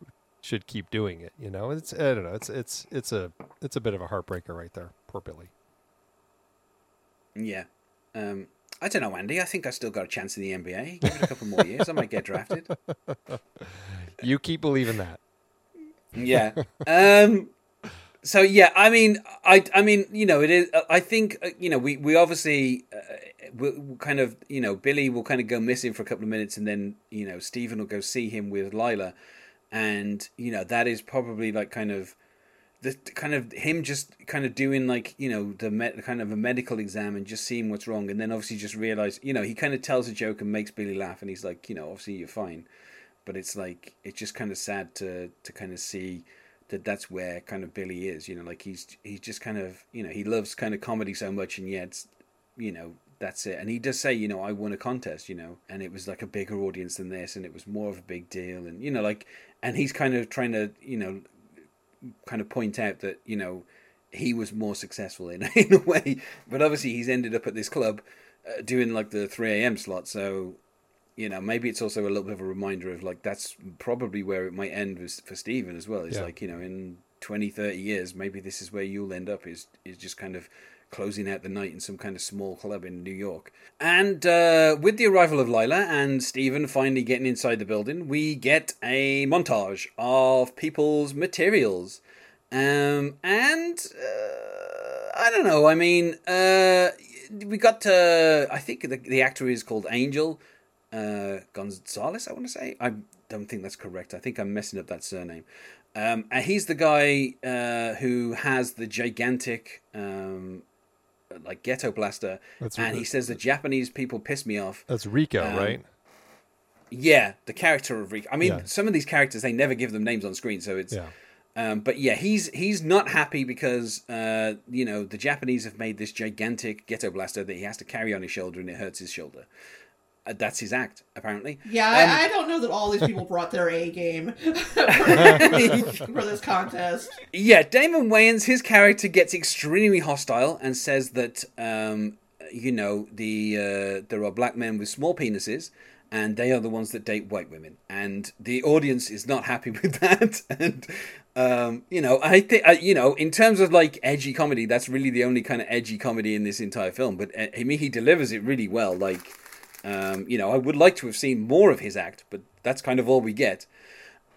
should keep doing it. You know, it's I don't know. It's it's it's a it's a bit of a heartbreaker right there. Poor Billy. Yeah. Um, I don't know, Andy. I think I still got a chance in the NBA. Give it a couple more years, I might get drafted. You keep believing that. yeah um so yeah i mean i i mean you know it is i think uh, you know we we obviously uh, we'll, we'll kind of you know billy will kind of go missing for a couple of minutes and then you know steven will go see him with lila and you know that is probably like kind of the kind of him just kind of doing like you know the med, kind of a medical exam and just seeing what's wrong and then obviously just realize you know he kind of tells a joke and makes billy laugh and he's like you know obviously you're fine but it's like it's just kind of sad to to kind of see that that's where kind of Billy is. You know, like he's he's just kind of you know he loves kind of comedy so much, and yet you know that's it. And he does say, you know, I won a contest, you know, and it was like a bigger audience than this, and it was more of a big deal, and you know, like, and he's kind of trying to you know kind of point out that you know he was more successful in in a way, but obviously he's ended up at this club uh, doing like the three a.m. slot, so you know, maybe it's also a little bit of a reminder of like that's probably where it might end with, for Steven as well. It's Yeah. like, you know, in 20, 30 years, maybe this is where you'll end up is is just kind of closing out the night in some kind of small club in New York. And uh, with the arrival of Lila and Steven finally getting inside the building, we get a montage of people's materials. Um, and uh, I don't know. I mean, uh, we got to. I think the, the actor is called Angel uh, Gonzalez. I want to say. I don't think that's correct. I think I'm messing up that surname. Um, and he's the guy uh, who has the gigantic, um, like ghetto blaster, That's and he says the Japanese people piss me off. That's Rico, Um, right? Yeah, the character of Rick. I mean, Yeah. some of these characters they never give them names on screen, so it's. Yeah. Um, but yeah, he's he's not happy because uh, you know the Japanese have made this gigantic ghetto blaster that he has to carry on his shoulder and it hurts his shoulder. Uh, that's his act, apparently. Yeah, Um, I, I don't know that all these people brought their A game for this contest. Yeah, Damon Wayans, his character gets extremely hostile and says that um, you know the uh, there are black men with small penises and they are the ones that date white women, and the audience is not happy with that. and um, you know, I think uh, you know, in terms of like edgy comedy, that's really the only kind of edgy comedy in this entire film. But uh, I mean, he delivers it really well. Like, um, you know, I would like to have seen more of his act, but that's kind of all we get.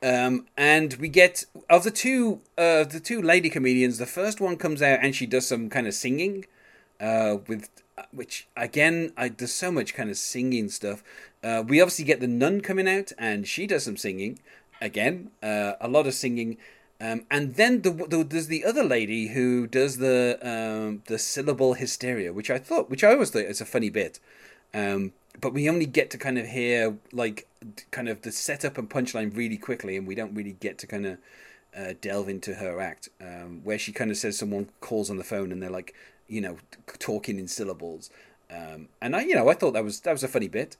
Um, and we get of the two uh, the two lady comedians. The first one comes out and she does some kind of singing, uh, with which again I, there's so much kind of singing stuff. Uh, we obviously get the nun coming out and she does some singing again, uh, a lot of singing. Um, and then the, the, there's the other lady who does the um, the syllable hysteria, which I thought, which I always thought is a funny bit. Um, but we only get to kind of hear like kind of the setup and punchline really quickly, and we don't really get to kind of uh, delve into her act, um, where she kind of says someone calls on the phone and they're like, you know, talking in syllables. Um, and I, you know, I thought that was that was a funny bit.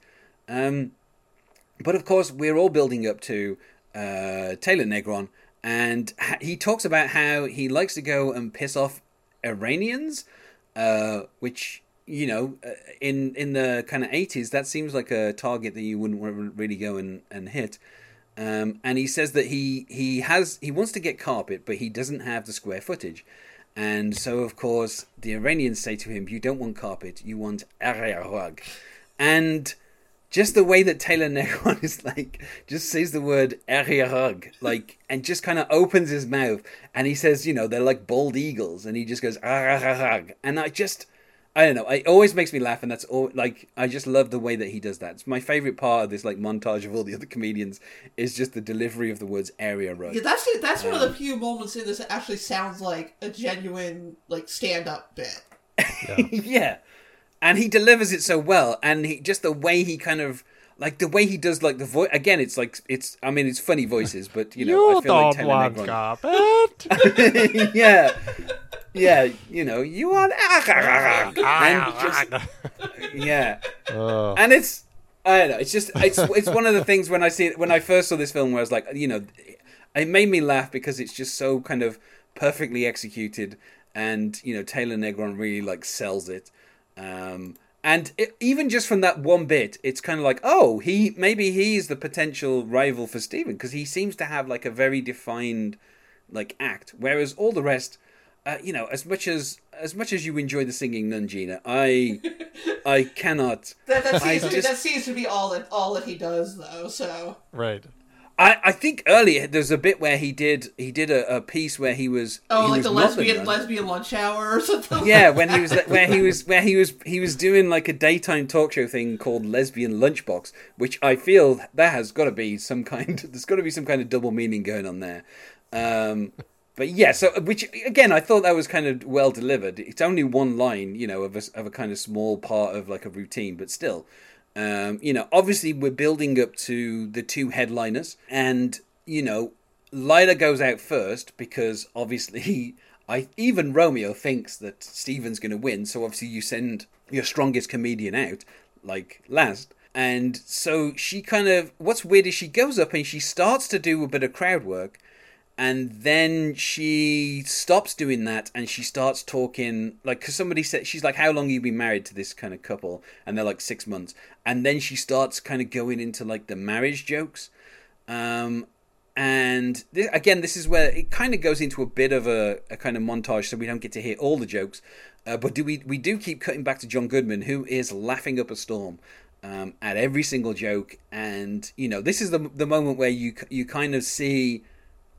Um, but of course, we're all building up to uh, Taylor Negron, and he talks about how he likes to go and piss off Iranians, uh, which you know, uh, in in the kind of eighties, that seems like a target that you wouldn't really go and, and hit. Um, and he says that he he has he wants to get carpet, but he doesn't have the square footage. And so, of course, the Iranians say to him, "You don't want carpet, you want rug." And just the way that Taylor Negron is like, just says the word area rug, like, and just kind of opens his mouth, and he says, you know, they're like bald eagles, and he just goes area rug, and I just. I don't know. It always makes me laugh, and that's all. Like, I just love the way that he does that. It's my favorite part of this like montage of all the other comedians is just the delivery of the words area rug. Yeah, that's that's one of the um, few moments in this that actually sounds like a genuine like stand up bit. yeah, and he delivers it so well, and he just the way he kind of like the way he does like the voice. Again, it's like it's. I mean, it's funny voices, but you know, I feel like Taylor want Negron- carpet. yeah, yeah. You know, you want ah, ah, ah, and just, yeah, Oh, and it's I don't know. It's just it's it's one of the things when I see it when I first saw this film where I was like, you know, it made me laugh because it's just so kind of perfectly executed, and you know Taylor Negron really like sells it. Um, and it, even just from that one bit, it's kind of like, oh, he maybe he's the potential rival for Steven because he seems to have like a very defined like act, whereas all the rest, uh, you know, as much as as much as you enjoy the singing, Nungina, I I cannot. That, that, I seems to be, just- that seems to be all that all that he does, though. So Right. I, I think earlier there's a bit where he did he did a, a piece where he was oh, he like was the lesbian nun. lesbian lunch hour or something. yeah when he was where he was where he was he was doing like a daytime talk show thing called lesbian lunchbox which i feel that has got to be some kind there's got to be some kind of double meaning going on there um but yeah so which again i thought that was kind of well delivered it's only one line you know of a, of a kind of small part of like a routine but still um you know obviously we're building up to the two headliners and you know Lila goes out first because obviously I even Romeo thinks that Steven's going to win, so obviously you send your strongest comedian out like last. And so she kind of what's weird is she goes up and she starts to do a bit of crowd work and then she stops doing that and she starts talking like because somebody said she's like how long you been married to this kind of couple? And they're like six months. And then she starts kind of going into like the marriage jokes. Um and th- again this is where it kind of goes into a bit of a, a kind of montage so we don't get to hear all the jokes. Uh, but do we we do keep cutting back to john goodman who is laughing up a storm um, at every single joke. And you know this is the, the moment where you you kind of see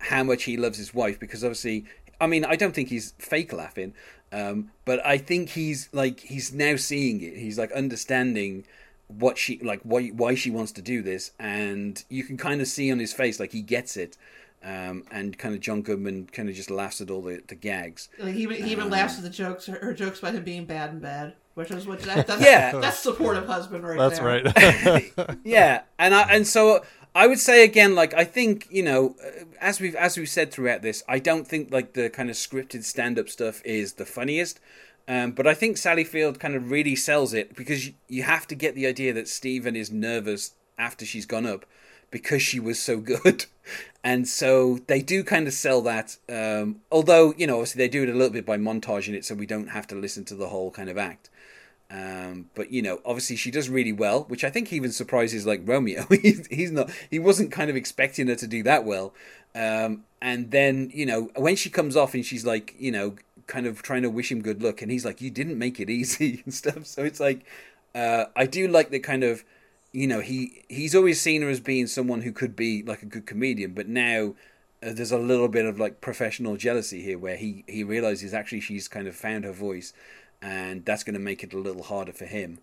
how much he loves his wife because obviously i mean i don't think he's fake laughing um, but i think he's like he's now seeing it he's like understanding what she like why why she wants to do this and you can kind of see on his face like he gets it um, and kind of john goodman kind of just laughs at all the, the gags Like, he even, he even laughs at the jokes, her, her jokes about him being bad in bed, which is what that, that's, Yeah. that's supportive husband right That's there. right. yeah and i and so i would say again like i think you know uh, as we've as we've said throughout this i don't think like the kind of scripted stand-up stuff is the funniest um, but I think Sally Field kind of really sells it because you, you have to get the idea that Steven is nervous after she's gone up because she was so good. And so they do kind of sell that. Um, although, you know, obviously they do it a little bit by montaging it so we don't have to listen to the whole kind of act. Um, but you know, obviously she does really well, which I think even surprises like Romeo. he's, not, he wasn't kind of expecting her to do that well. Um, and then you know, when she comes off and she's like, you know, kind of trying to wish him good luck, and he's like, "You didn't make it easy" and stuff. So it's like, uh, I do like the kind of, you know, he he's always seen her as being someone who could be like a good comedian, but now. Uh, there's a little bit of like professional jealousy here where he he realizes actually she's kind of found her voice and that's going to make it a little harder for him.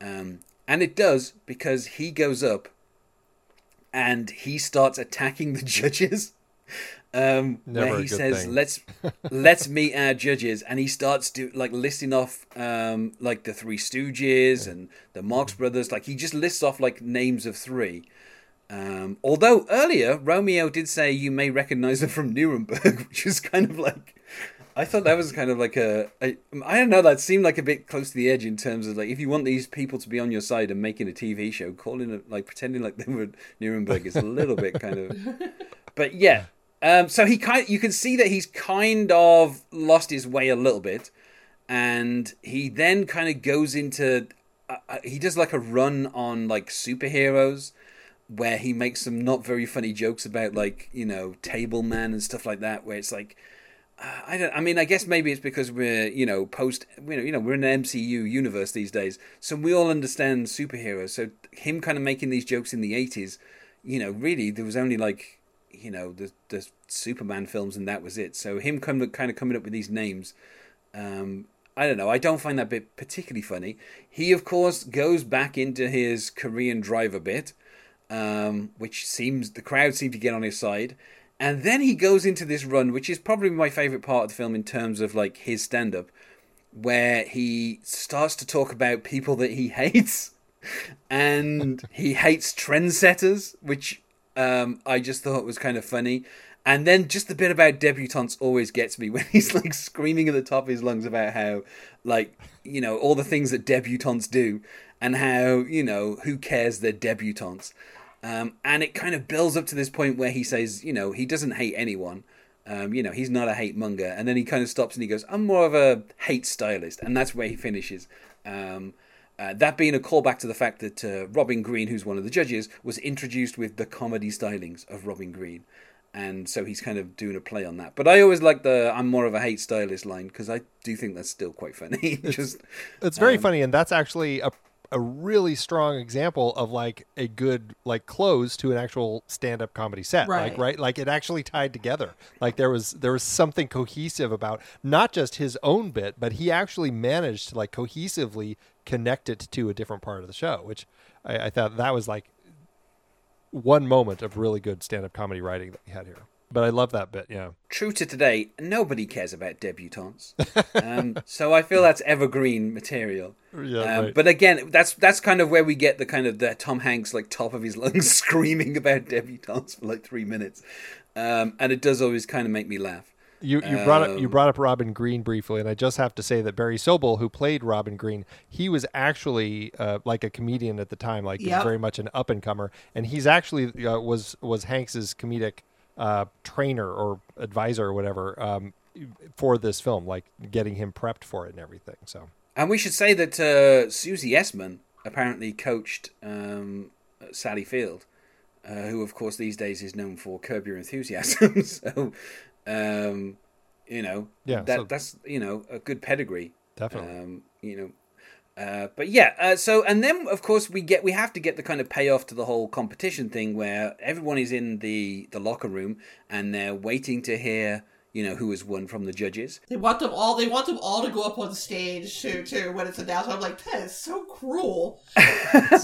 Um, and it does because he goes up and he starts attacking the judges. Um, where he says, thing. "Let's let's meet our judges," and he starts to like listing off um, like the Three Stooges and the Marx Brothers. Like he just lists off like names of three. Um, although earlier Romeo did say you may recognize them from Nuremberg, which is kind of like I thought that was kind of like a, a I don't know that seemed like a bit close to the edge in terms of like if you want these people to be on your side and making a TV show, calling it like pretending like they were Nuremberg is a little bit kind of. But yeah, um, so he kind you can see that he's kind of lost his way a little bit, and he then kind of goes into uh, uh, he does like a run on like superheroes where he makes some not very funny jokes about like you know table man and stuff like that where it's like I don't I mean I guess maybe it's because we're you know post you know you know we're in an MCU universe these days so we all understand superheroes so him kind of making these jokes in the 80s you know really there was only like you know the the Superman films and that was it so him come, kind of coming up with these names um I don't know. I don't find that bit particularly funny. He, of course, goes back into his Korean driver bit, um, which seems the crowd seem to get on his side. And then he goes into this run, which is probably my favorite part of the film in terms of like his stand up, where he starts to talk about people that he hates. And he hates trendsetters, which um, I just thought was kind of funny. And then just the bit about debutantes always gets me when he's like screaming at the top of his lungs about how, like, you know, all the things that debutantes do. and how you know who cares they're debutantes. Um, and it kind of builds up to this point where he says, you know, he doesn't hate anyone. Um, you know, he's not a hate monger. And then he kind of stops and he goes, I'm more of a hate stylist. And that's where he finishes. Um, uh, that being a callback to the fact that uh, Robin Green, who's one of the judges, was introduced with the comedy stylings of Robin Green. And so he's kind of doing a play on that. But I always like the I'm more of a hate stylist line because I do think that's still quite funny. Just It's very funny, and that's actually a a really strong example of like a good like close to an actual stand-up comedy set Right. like right? Like it actually tied together. Like there was there was something cohesive about not just his own bit but he actually managed to like cohesively connect it to a different part of the show which i, I thought that was like one moment of really good stand-up comedy writing that we had here but i love that bit yeah true to today, nobody cares about debutantes. Um, so I feel that's evergreen material. Yeah, Um, right. But again, that's that's kind of where we get the kind of the Tom Hanks like top of his lungs screaming about debutantes for like three minutes, um, and it does always kind of make me laugh. You you brought up you Um, brought up Robin Green briefly, and I just have to say that Barry Sobel, who played Robin Green, he was actually uh, like a comedian at the time, like Yep. very much an up and comer, and he's actually uh, was was Hanks's comedic uh, trainer or advisor or whatever um, for this film, like getting him prepped for it and everything. So And we should say that uh, Susie Essman apparently coached um, Sally Field, uh, who of course these days is known for Curb Your Enthusiasm. so, um, you know, Yeah, that so- that's you know a good pedigree. definitely, Um, you know, uh, but yeah. Uh, so and then of course we get we have to get the kind of payoff to the whole competition thing where everyone is in the the locker room and they're waiting to hear you know who has won from the judges. They want them all. They want them all to go up on stage to to when it's announced. I'm like, that is so cruel.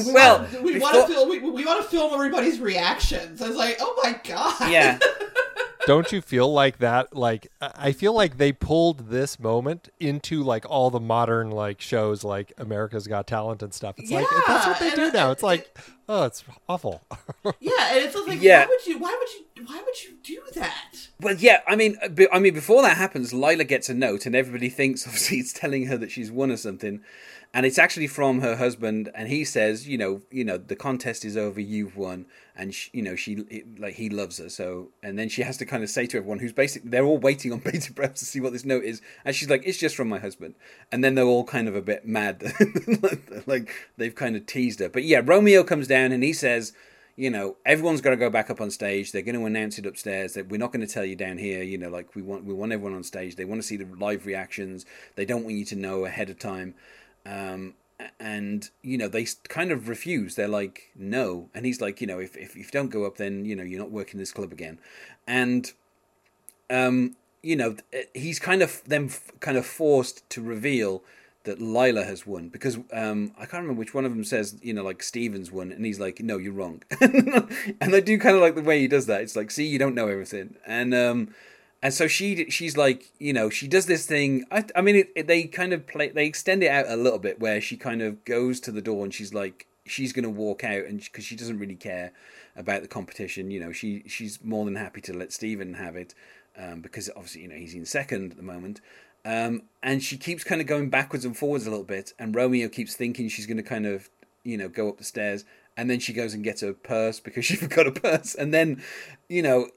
We well, want, we before- want to film. We, we want to film everybody's reactions. I was like, oh my god. yeah. don't you feel like that? Like I I feel like they pulled this moment into like all the modern like shows, like America's Got Talent and stuff. It's like that's what they Yeah, do and, now. It's like oh, it's awful. yeah, and it's like, Yeah. why would you? Why would you? Why would you do that? Well, yeah, I mean, uh, be- I mean, before that happens, Lila gets a note, and everybody thinks obviously it's telling her that she's won or something, and it's actually from her husband, and he says, you know, you know, the contest is over, you've won, and she, you know, she like he loves her, so, and then she has to kind of say to everyone who's basically they're all waiting on bated breath to see what this note is, and she's like, it's just from my husband, and then they're all kind of a bit mad, like they've kind of teased her, but yeah, Romeo comes down and he says you know, everyone's got to go back up on stage. They're going to announce it upstairs. That we're not going to tell you down here. You know, like we want we want everyone on stage. They want to see the live reactions. They don't want you to know ahead of time. Um, and you know they kind of refuse. They're like no, and he's like, you know, if if, if you don't go up, then you know you're not working this club again. And um, you know, he's kind of them kind of forced to reveal that Lila has won because um, I can't remember which one of them says, you know, like Stevens won, and he's like, no, you're wrong. and I do kind of like the way he does that. It's like, see, you don't know everything, and um, and so she she's like, you know, she does this thing. I, I mean, it, it, they kind of play, they extend it out a little bit where she kind of goes to the door and she's like, she's going to walk out, and because she doesn't really care about the competition, you know, she she's more than happy to let Steven have it um, because obviously, you know, he's in second at the moment. Um, and she keeps kind of going backwards and forwards a little bit, and Romeo keeps thinking she's going to kind of, you know, go up the stairs, and then she goes and gets her purse because she forgot her purse, and then, you know,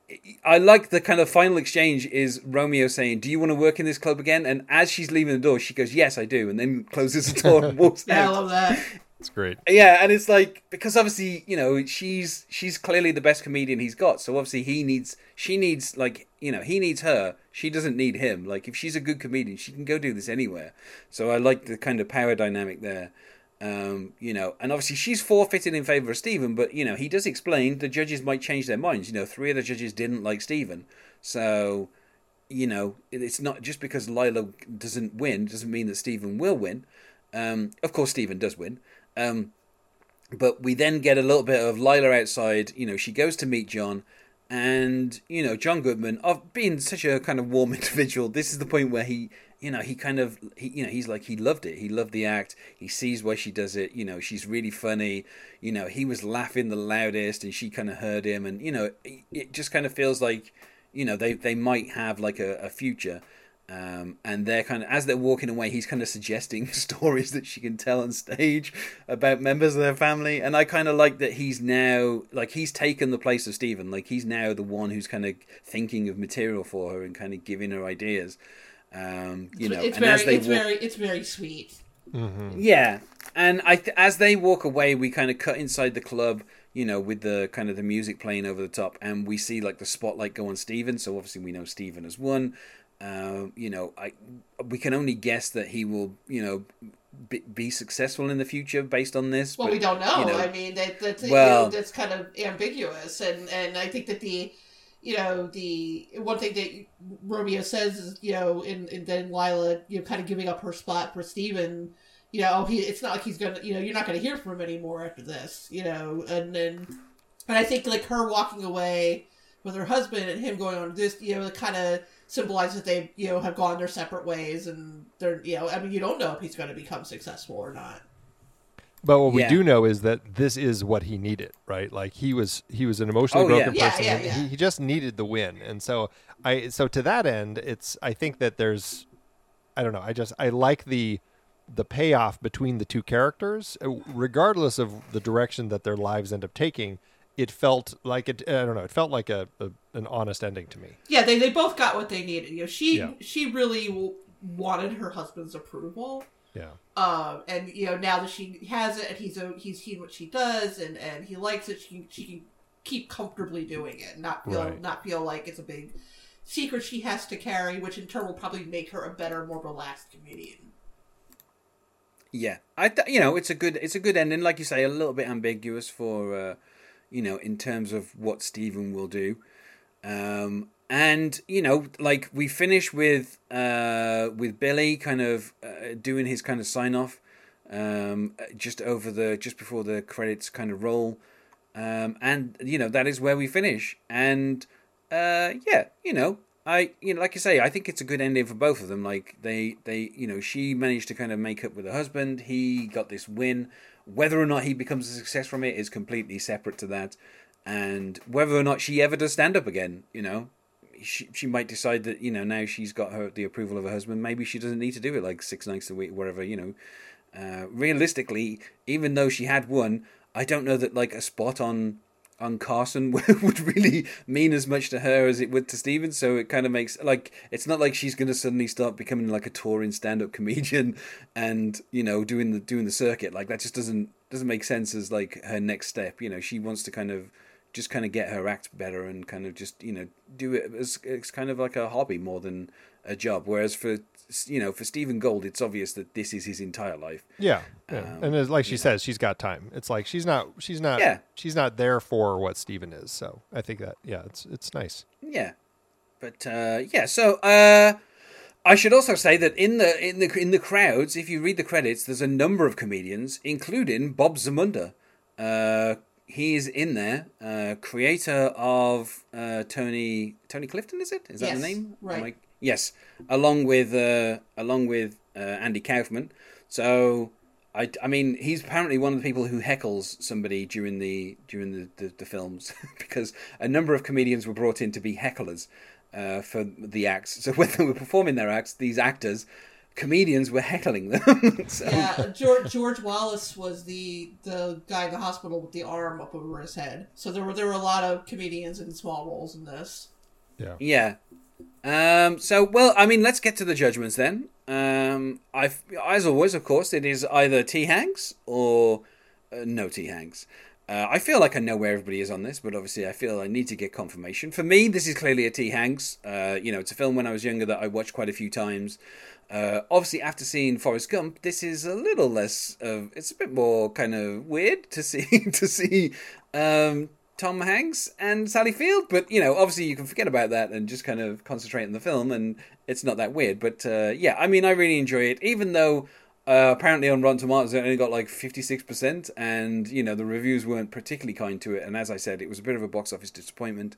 I like the kind of final exchange is Romeo saying, "Do you want to work in this club again?" And as she's leaving the door, she goes, "Yes, I do," and then closes the door and walks Yeah, I love that. It's great. Yeah, and it's like because obviously you know she's she's clearly the best comedian he's got. So obviously he needs she needs like you know he needs her. She doesn't need him. Like if she's a good comedian, she can go do this anywhere. So I like the kind of power dynamic there. Um, you know, and obviously she's forfeited in favor of Steven, but you know he does explain the judges might change their minds. You know, three of the judges didn't like Steven, so you know it's not just because Lila doesn't win doesn't mean that Steven will win. Um, of course, Steven does win. Um, but we then get a little bit of Lila outside. You know, she goes to meet John, and you know, John Goodman, of being such a kind of warm individual, this is the point where he, you know, he kind of, he, you know, he's like he loved it. He loved the act. He sees why she does it. You know, she's really funny. You know, he was laughing the loudest, and she kind of heard him, and you know, it, it just kind of feels like, you know, they they might have like a, a future. Um, and they're kind of as they're walking away, he's kind of suggesting stories that she can tell on stage about members of their family. And I kind of like that he's now like he's taken the place of Steven. Like he's now the one who's kind of thinking of material for her and kind of giving her ideas. Um, you know, it's and very, as they it's walk, very, it's very sweet. yeah, and I th- as they walk away, we kind of cut inside the club, you know, with the kind of the music playing over the top, and we see like the spotlight go on Steven. So obviously we know Steven has won. Uh, you know, I we can only guess that he will, you know, be, be successful in the future based on this. Well, but, we don't know. you know, I mean, that that's you Well- know, that's kind of ambiguous, and and I think that the, you know, the one thing that Romeo says is, you know, in and then Lila, you know, kind of giving up her spot for Steven, you know, oh, he it's not like he's gonna, you know, you're not gonna hear from him anymore after this, you know, and then, and I think like her walking away with her husband and him going on this, you know, it kind of symbolizes that they, you know, have gone their separate ways, and they're, you know, I mean, you don't know if he's to become successful or not. But what we do know is that this is what he needed, right? Like he was he was an emotionally Oh, broken Yeah, person. yeah, and yeah. He, he just needed the win. And so I so to that end, it's I think that there's I don't know, I just I like the the payoff between the two characters, uh, regardless of the direction that their lives end up taking. It felt like it. I don't know. It felt like a, a an honest ending to me. Yeah, they, they both got what they needed. You know, she Yeah. she really w- wanted her husband's approval. Yeah. Um, and you know now that she has it, and he's a, he's seen what she does, and, and he likes it. She can, she can keep comfortably doing it, not feel Right. not feel like it's a big secret she has to carry, which in turn will probably make her a better, more relaxed comedian. Yeah, I th- you know it's a good it's a good ending. Like you say, a little bit ambiguous for uh, you know in terms of what Steven will do. Um, and you know, like we finish with uh, with Billy kind of uh, doing his kind of sign off um, just over the just before the credits kind of roll, um, and you know that is where we finish. And uh, yeah, you know, I you know like you say, I think it's a good ending for both of them. Like they they you know she managed to kind of make up with her husband. He got this win. Whether or not he becomes a success from it is completely separate to that. And whether or not she ever does stand up again, you know, she she might decide that you know now she's got her the approval of her husband. Maybe she doesn't need to do it like six nights a week, whatever. You know, uh, realistically, even though she had won, I don't know that like a spot on on Carson would really mean as much to her as it would to Steven. So it kind of makes like it's not like she's going to suddenly start becoming like a touring stand up comedian and you know doing the doing the circuit. Like that just doesn't doesn't make sense as like her next step. You know, she wants to kind of just kind of get her act better and kind of just you know do it as it's kind of like a hobby more than a job. Whereas for you know for Steven Gold, it's obvious that this is his entire life. Yeah, yeah. Um, and as, like she says, she's got time. It's like she's not she's not Yeah. she's not there for what Steven is. So I think that yeah, it's it's nice. Yeah, but uh, yeah. So uh, I should also say that in the in the in the crowds, if you read the credits, there's a number of comedians, including Bob Zmuda. Uh, he's in there, uh, creator of uh, Tony Tony Clifton. Is it? Is that Yes, the name? right. I- yes, along with uh, along with uh, Andy Kaufman. So. I, I mean, he's apparently one of the people who heckles somebody during the during the, the, the films because a number of comedians were brought in to be hecklers uh, for the acts. So when they were performing their acts, these actors, comedians, were heckling them. so, Yeah, George, George Wallace was the the guy in the hospital with the arm up over his head. So there were there were a lot of comedians in small roles in this. Yeah. Yeah. Um, so, well, I mean, let's get to the judgments then. Um, I, as always, of course, it is either T. Hanks or uh, no T. Hanks. Uh, I feel like I know where everybody is on this, but obviously I feel I need to get confirmation. For me, this is clearly a T. Hanks. Uh, you know, it's a film when I was younger that I watched quite a few times. Uh, obviously, after seeing Forrest Gump, this is a little less of. It's a bit more kind of weird to see to see um, Tom Hanks and Sally Field, but you know, obviously you can forget about that and just kind of concentrate on the film, and it's not that weird. But uh, yeah, I mean, I really enjoy it, even though uh, apparently on Rotten Tomatoes it only got like fifty six percent, and you know the reviews weren't particularly kind to it. And as I said, it was a bit of a box office disappointment.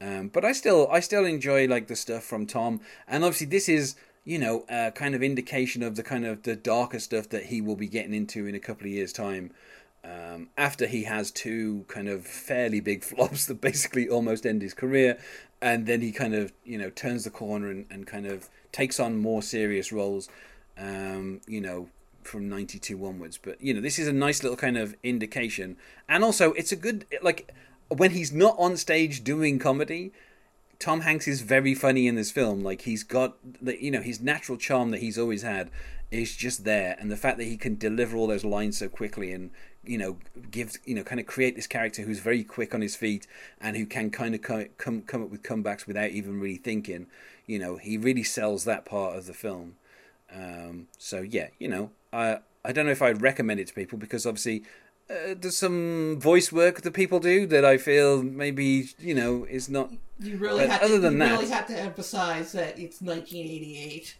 Um, but I still, I still enjoy like the stuff from Tom, and obviously this is you know a kind of indication of the kind of the darker stuff that he will be getting into in a couple of years' time. um, after he has two kind of fairly big flops that basically almost end his career, and then he kind of you know turns the corner and, and kind of takes on more serious roles, um, you know, from '92 onwards. But you know, this is a nice little kind of indication, and also it's a good like when he's not on stage doing comedy. Tom Hanks is very funny in this film. Like he's got the you know his natural charm that he's always had is just there, and the fact that he can deliver all those lines so quickly and you know give you know kind of create this character who's very quick on his feet and who can kind of come come, come up with comebacks without even really thinking. You know he really sells that part of the film. Um, so yeah, you know I I don't know if I'd recommend it to people because obviously uh, there's some voice work that people do that I feel maybe you know is not. You really have other to, than you that, really have to emphasize that it's 1988.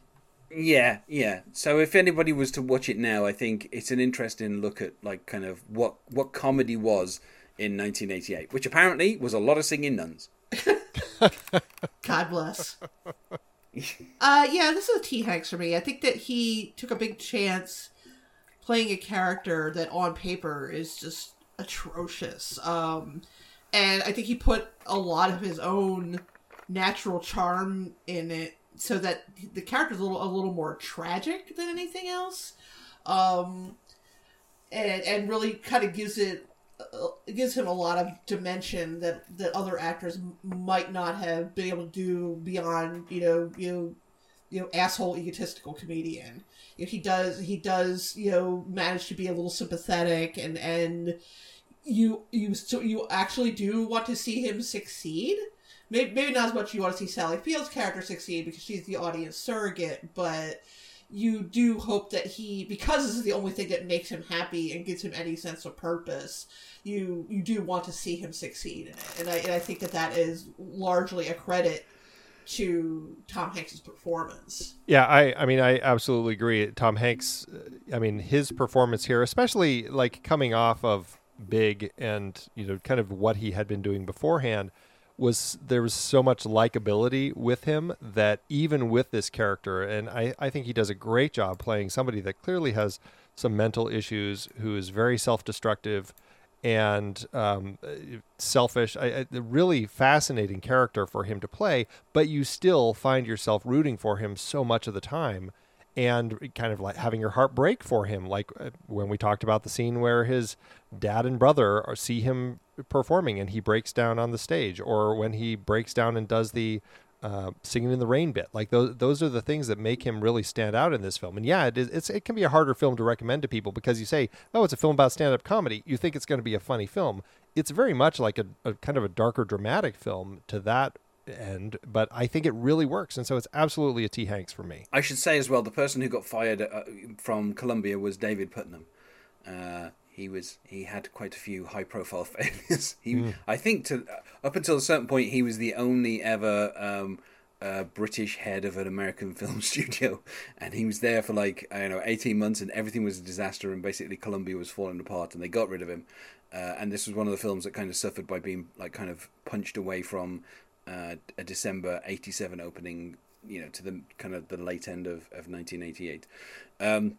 Yeah, yeah. So if anybody was to watch it now, I think it's an interesting look at like kind of what what comedy was in 1988, which apparently was a lot of singing nuns. God bless. uh, yeah, this is a T Hanks for me. I think that he took a big chance playing a character that on paper is just atrocious. Um, and I think he put a lot of his own natural charm in it so that the character's a little a little more tragic than anything else. Um, and and really kind of gives it uh, gives him a lot of dimension that that other actors might not have been able to do beyond you know you know you know asshole egotistical comedian. If he does he does you know manage to be a little sympathetic and and you you so you actually do want to see him succeed? Maybe, maybe not as much you want to see Sally Field's character succeed because she's the audience surrogate but you do hope that he because this is the only thing that makes him happy and gives him any sense of purpose you you do want to see him succeed in it. And I, and I think that that is largely a credit to Tom Hanks's performance. Yeah, I, I mean, I absolutely agree. Tom Hanks, I mean, his performance here, especially like coming off of Big and you know, kind of what he had been doing beforehand, was there was so much likability with him that even with this character, and I, I think he does a great job playing somebody that clearly has some mental issues, who is very self-destructive and um, selfish. I, I, a really fascinating character for him to play, but you still find yourself rooting for him so much of the time and kind of like having your heart break for him. Like uh, when we talked about the scene where his dad and brother are, see him performing and he breaks down on the stage, or when he breaks down and does the uh, singing in the rain bit. Like those, those are the things that make him really stand out in this film. And yeah, it is, it's, it can be a harder film to recommend to people because you say, oh, it's a film about stand-up comedy. You think it's going to be a funny film. It's very much like a, a kind of a darker, dramatic film to that end, but I think it really works, and so it's absolutely a T. Hanks for me. I should say as well, the person who got fired uh, from Columbia was David Puttnam. Uh, he was he had quite a few high profile failures. He, mm. I think, to up until a certain point, he was the only ever um, uh, British head of an American film studio, and he was there for like I don't know eighteen months, and everything was a disaster, and basically Columbia was falling apart, and they got rid of him. Uh, and this was one of the films that kind of suffered by being like kind of punched away from uh, a December '87 opening, you know, to the kind of the late end of, of 1988. Um,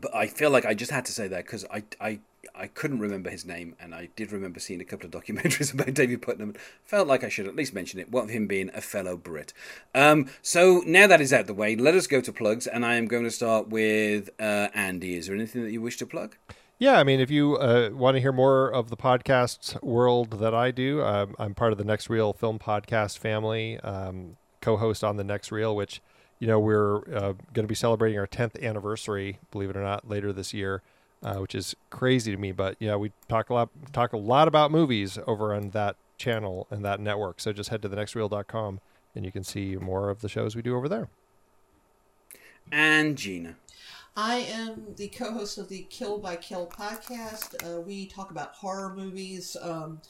but I feel like I just had to say that because I, I I couldn't remember his name, and I did remember seeing a couple of documentaries about David Puttnam. Felt like I should at least mention it. What of him being a fellow Brit? Um, so now that is out of the way, let us go to plugs, and I am going to start with uh, Andy. Is there anything that you wish to plug? Yeah, I mean, if you uh, want to hear more of the podcast world that I do, um, I'm part of the Next Reel Film Podcast family, um, co-host on the Next Reel, which you know we're uh, going to be celebrating our 10th anniversary, believe it or not, later this year, uh, which is crazy to me. But yeah, we talk a lot talk a lot about movies over on that channel and that network. So just head to thenextreel.com and you can see more of the shows we do over there. And Gina. I am the co-host of the Kill by Kill podcast. Uh, we talk about horror movies, um,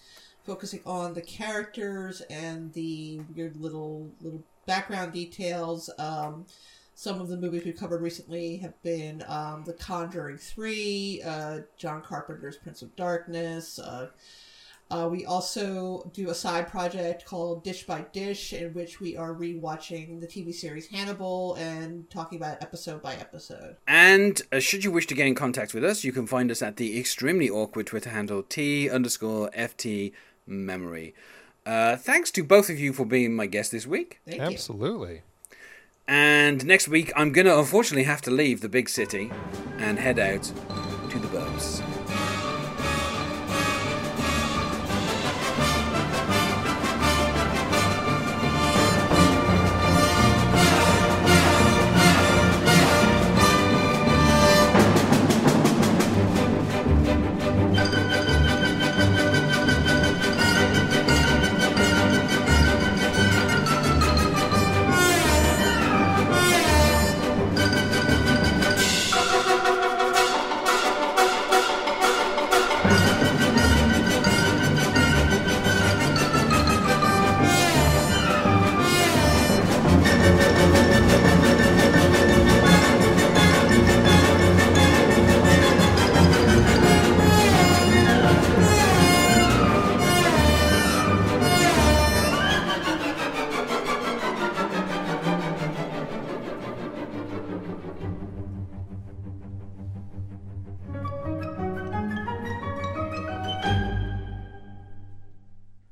focusing on the characters and the weird little little background details. Um, some of the movies we've covered recently have been um, The Conjuring Three, uh, John Carpenter's Prince of Darkness. Uh, Uh, we also do a side project called Dish by Dish, in which we are rewatching the TV series Hannibal and talking about episode by episode. And uh, should you wish to get in contact with us, you can find us at the extremely awkward Twitter handle T underscore FT memory. Uh, thanks to both of you for being my guest this week. Thank you. Absolutely. And next week, I'm going to unfortunately have to leave the big city and head out to the burbs.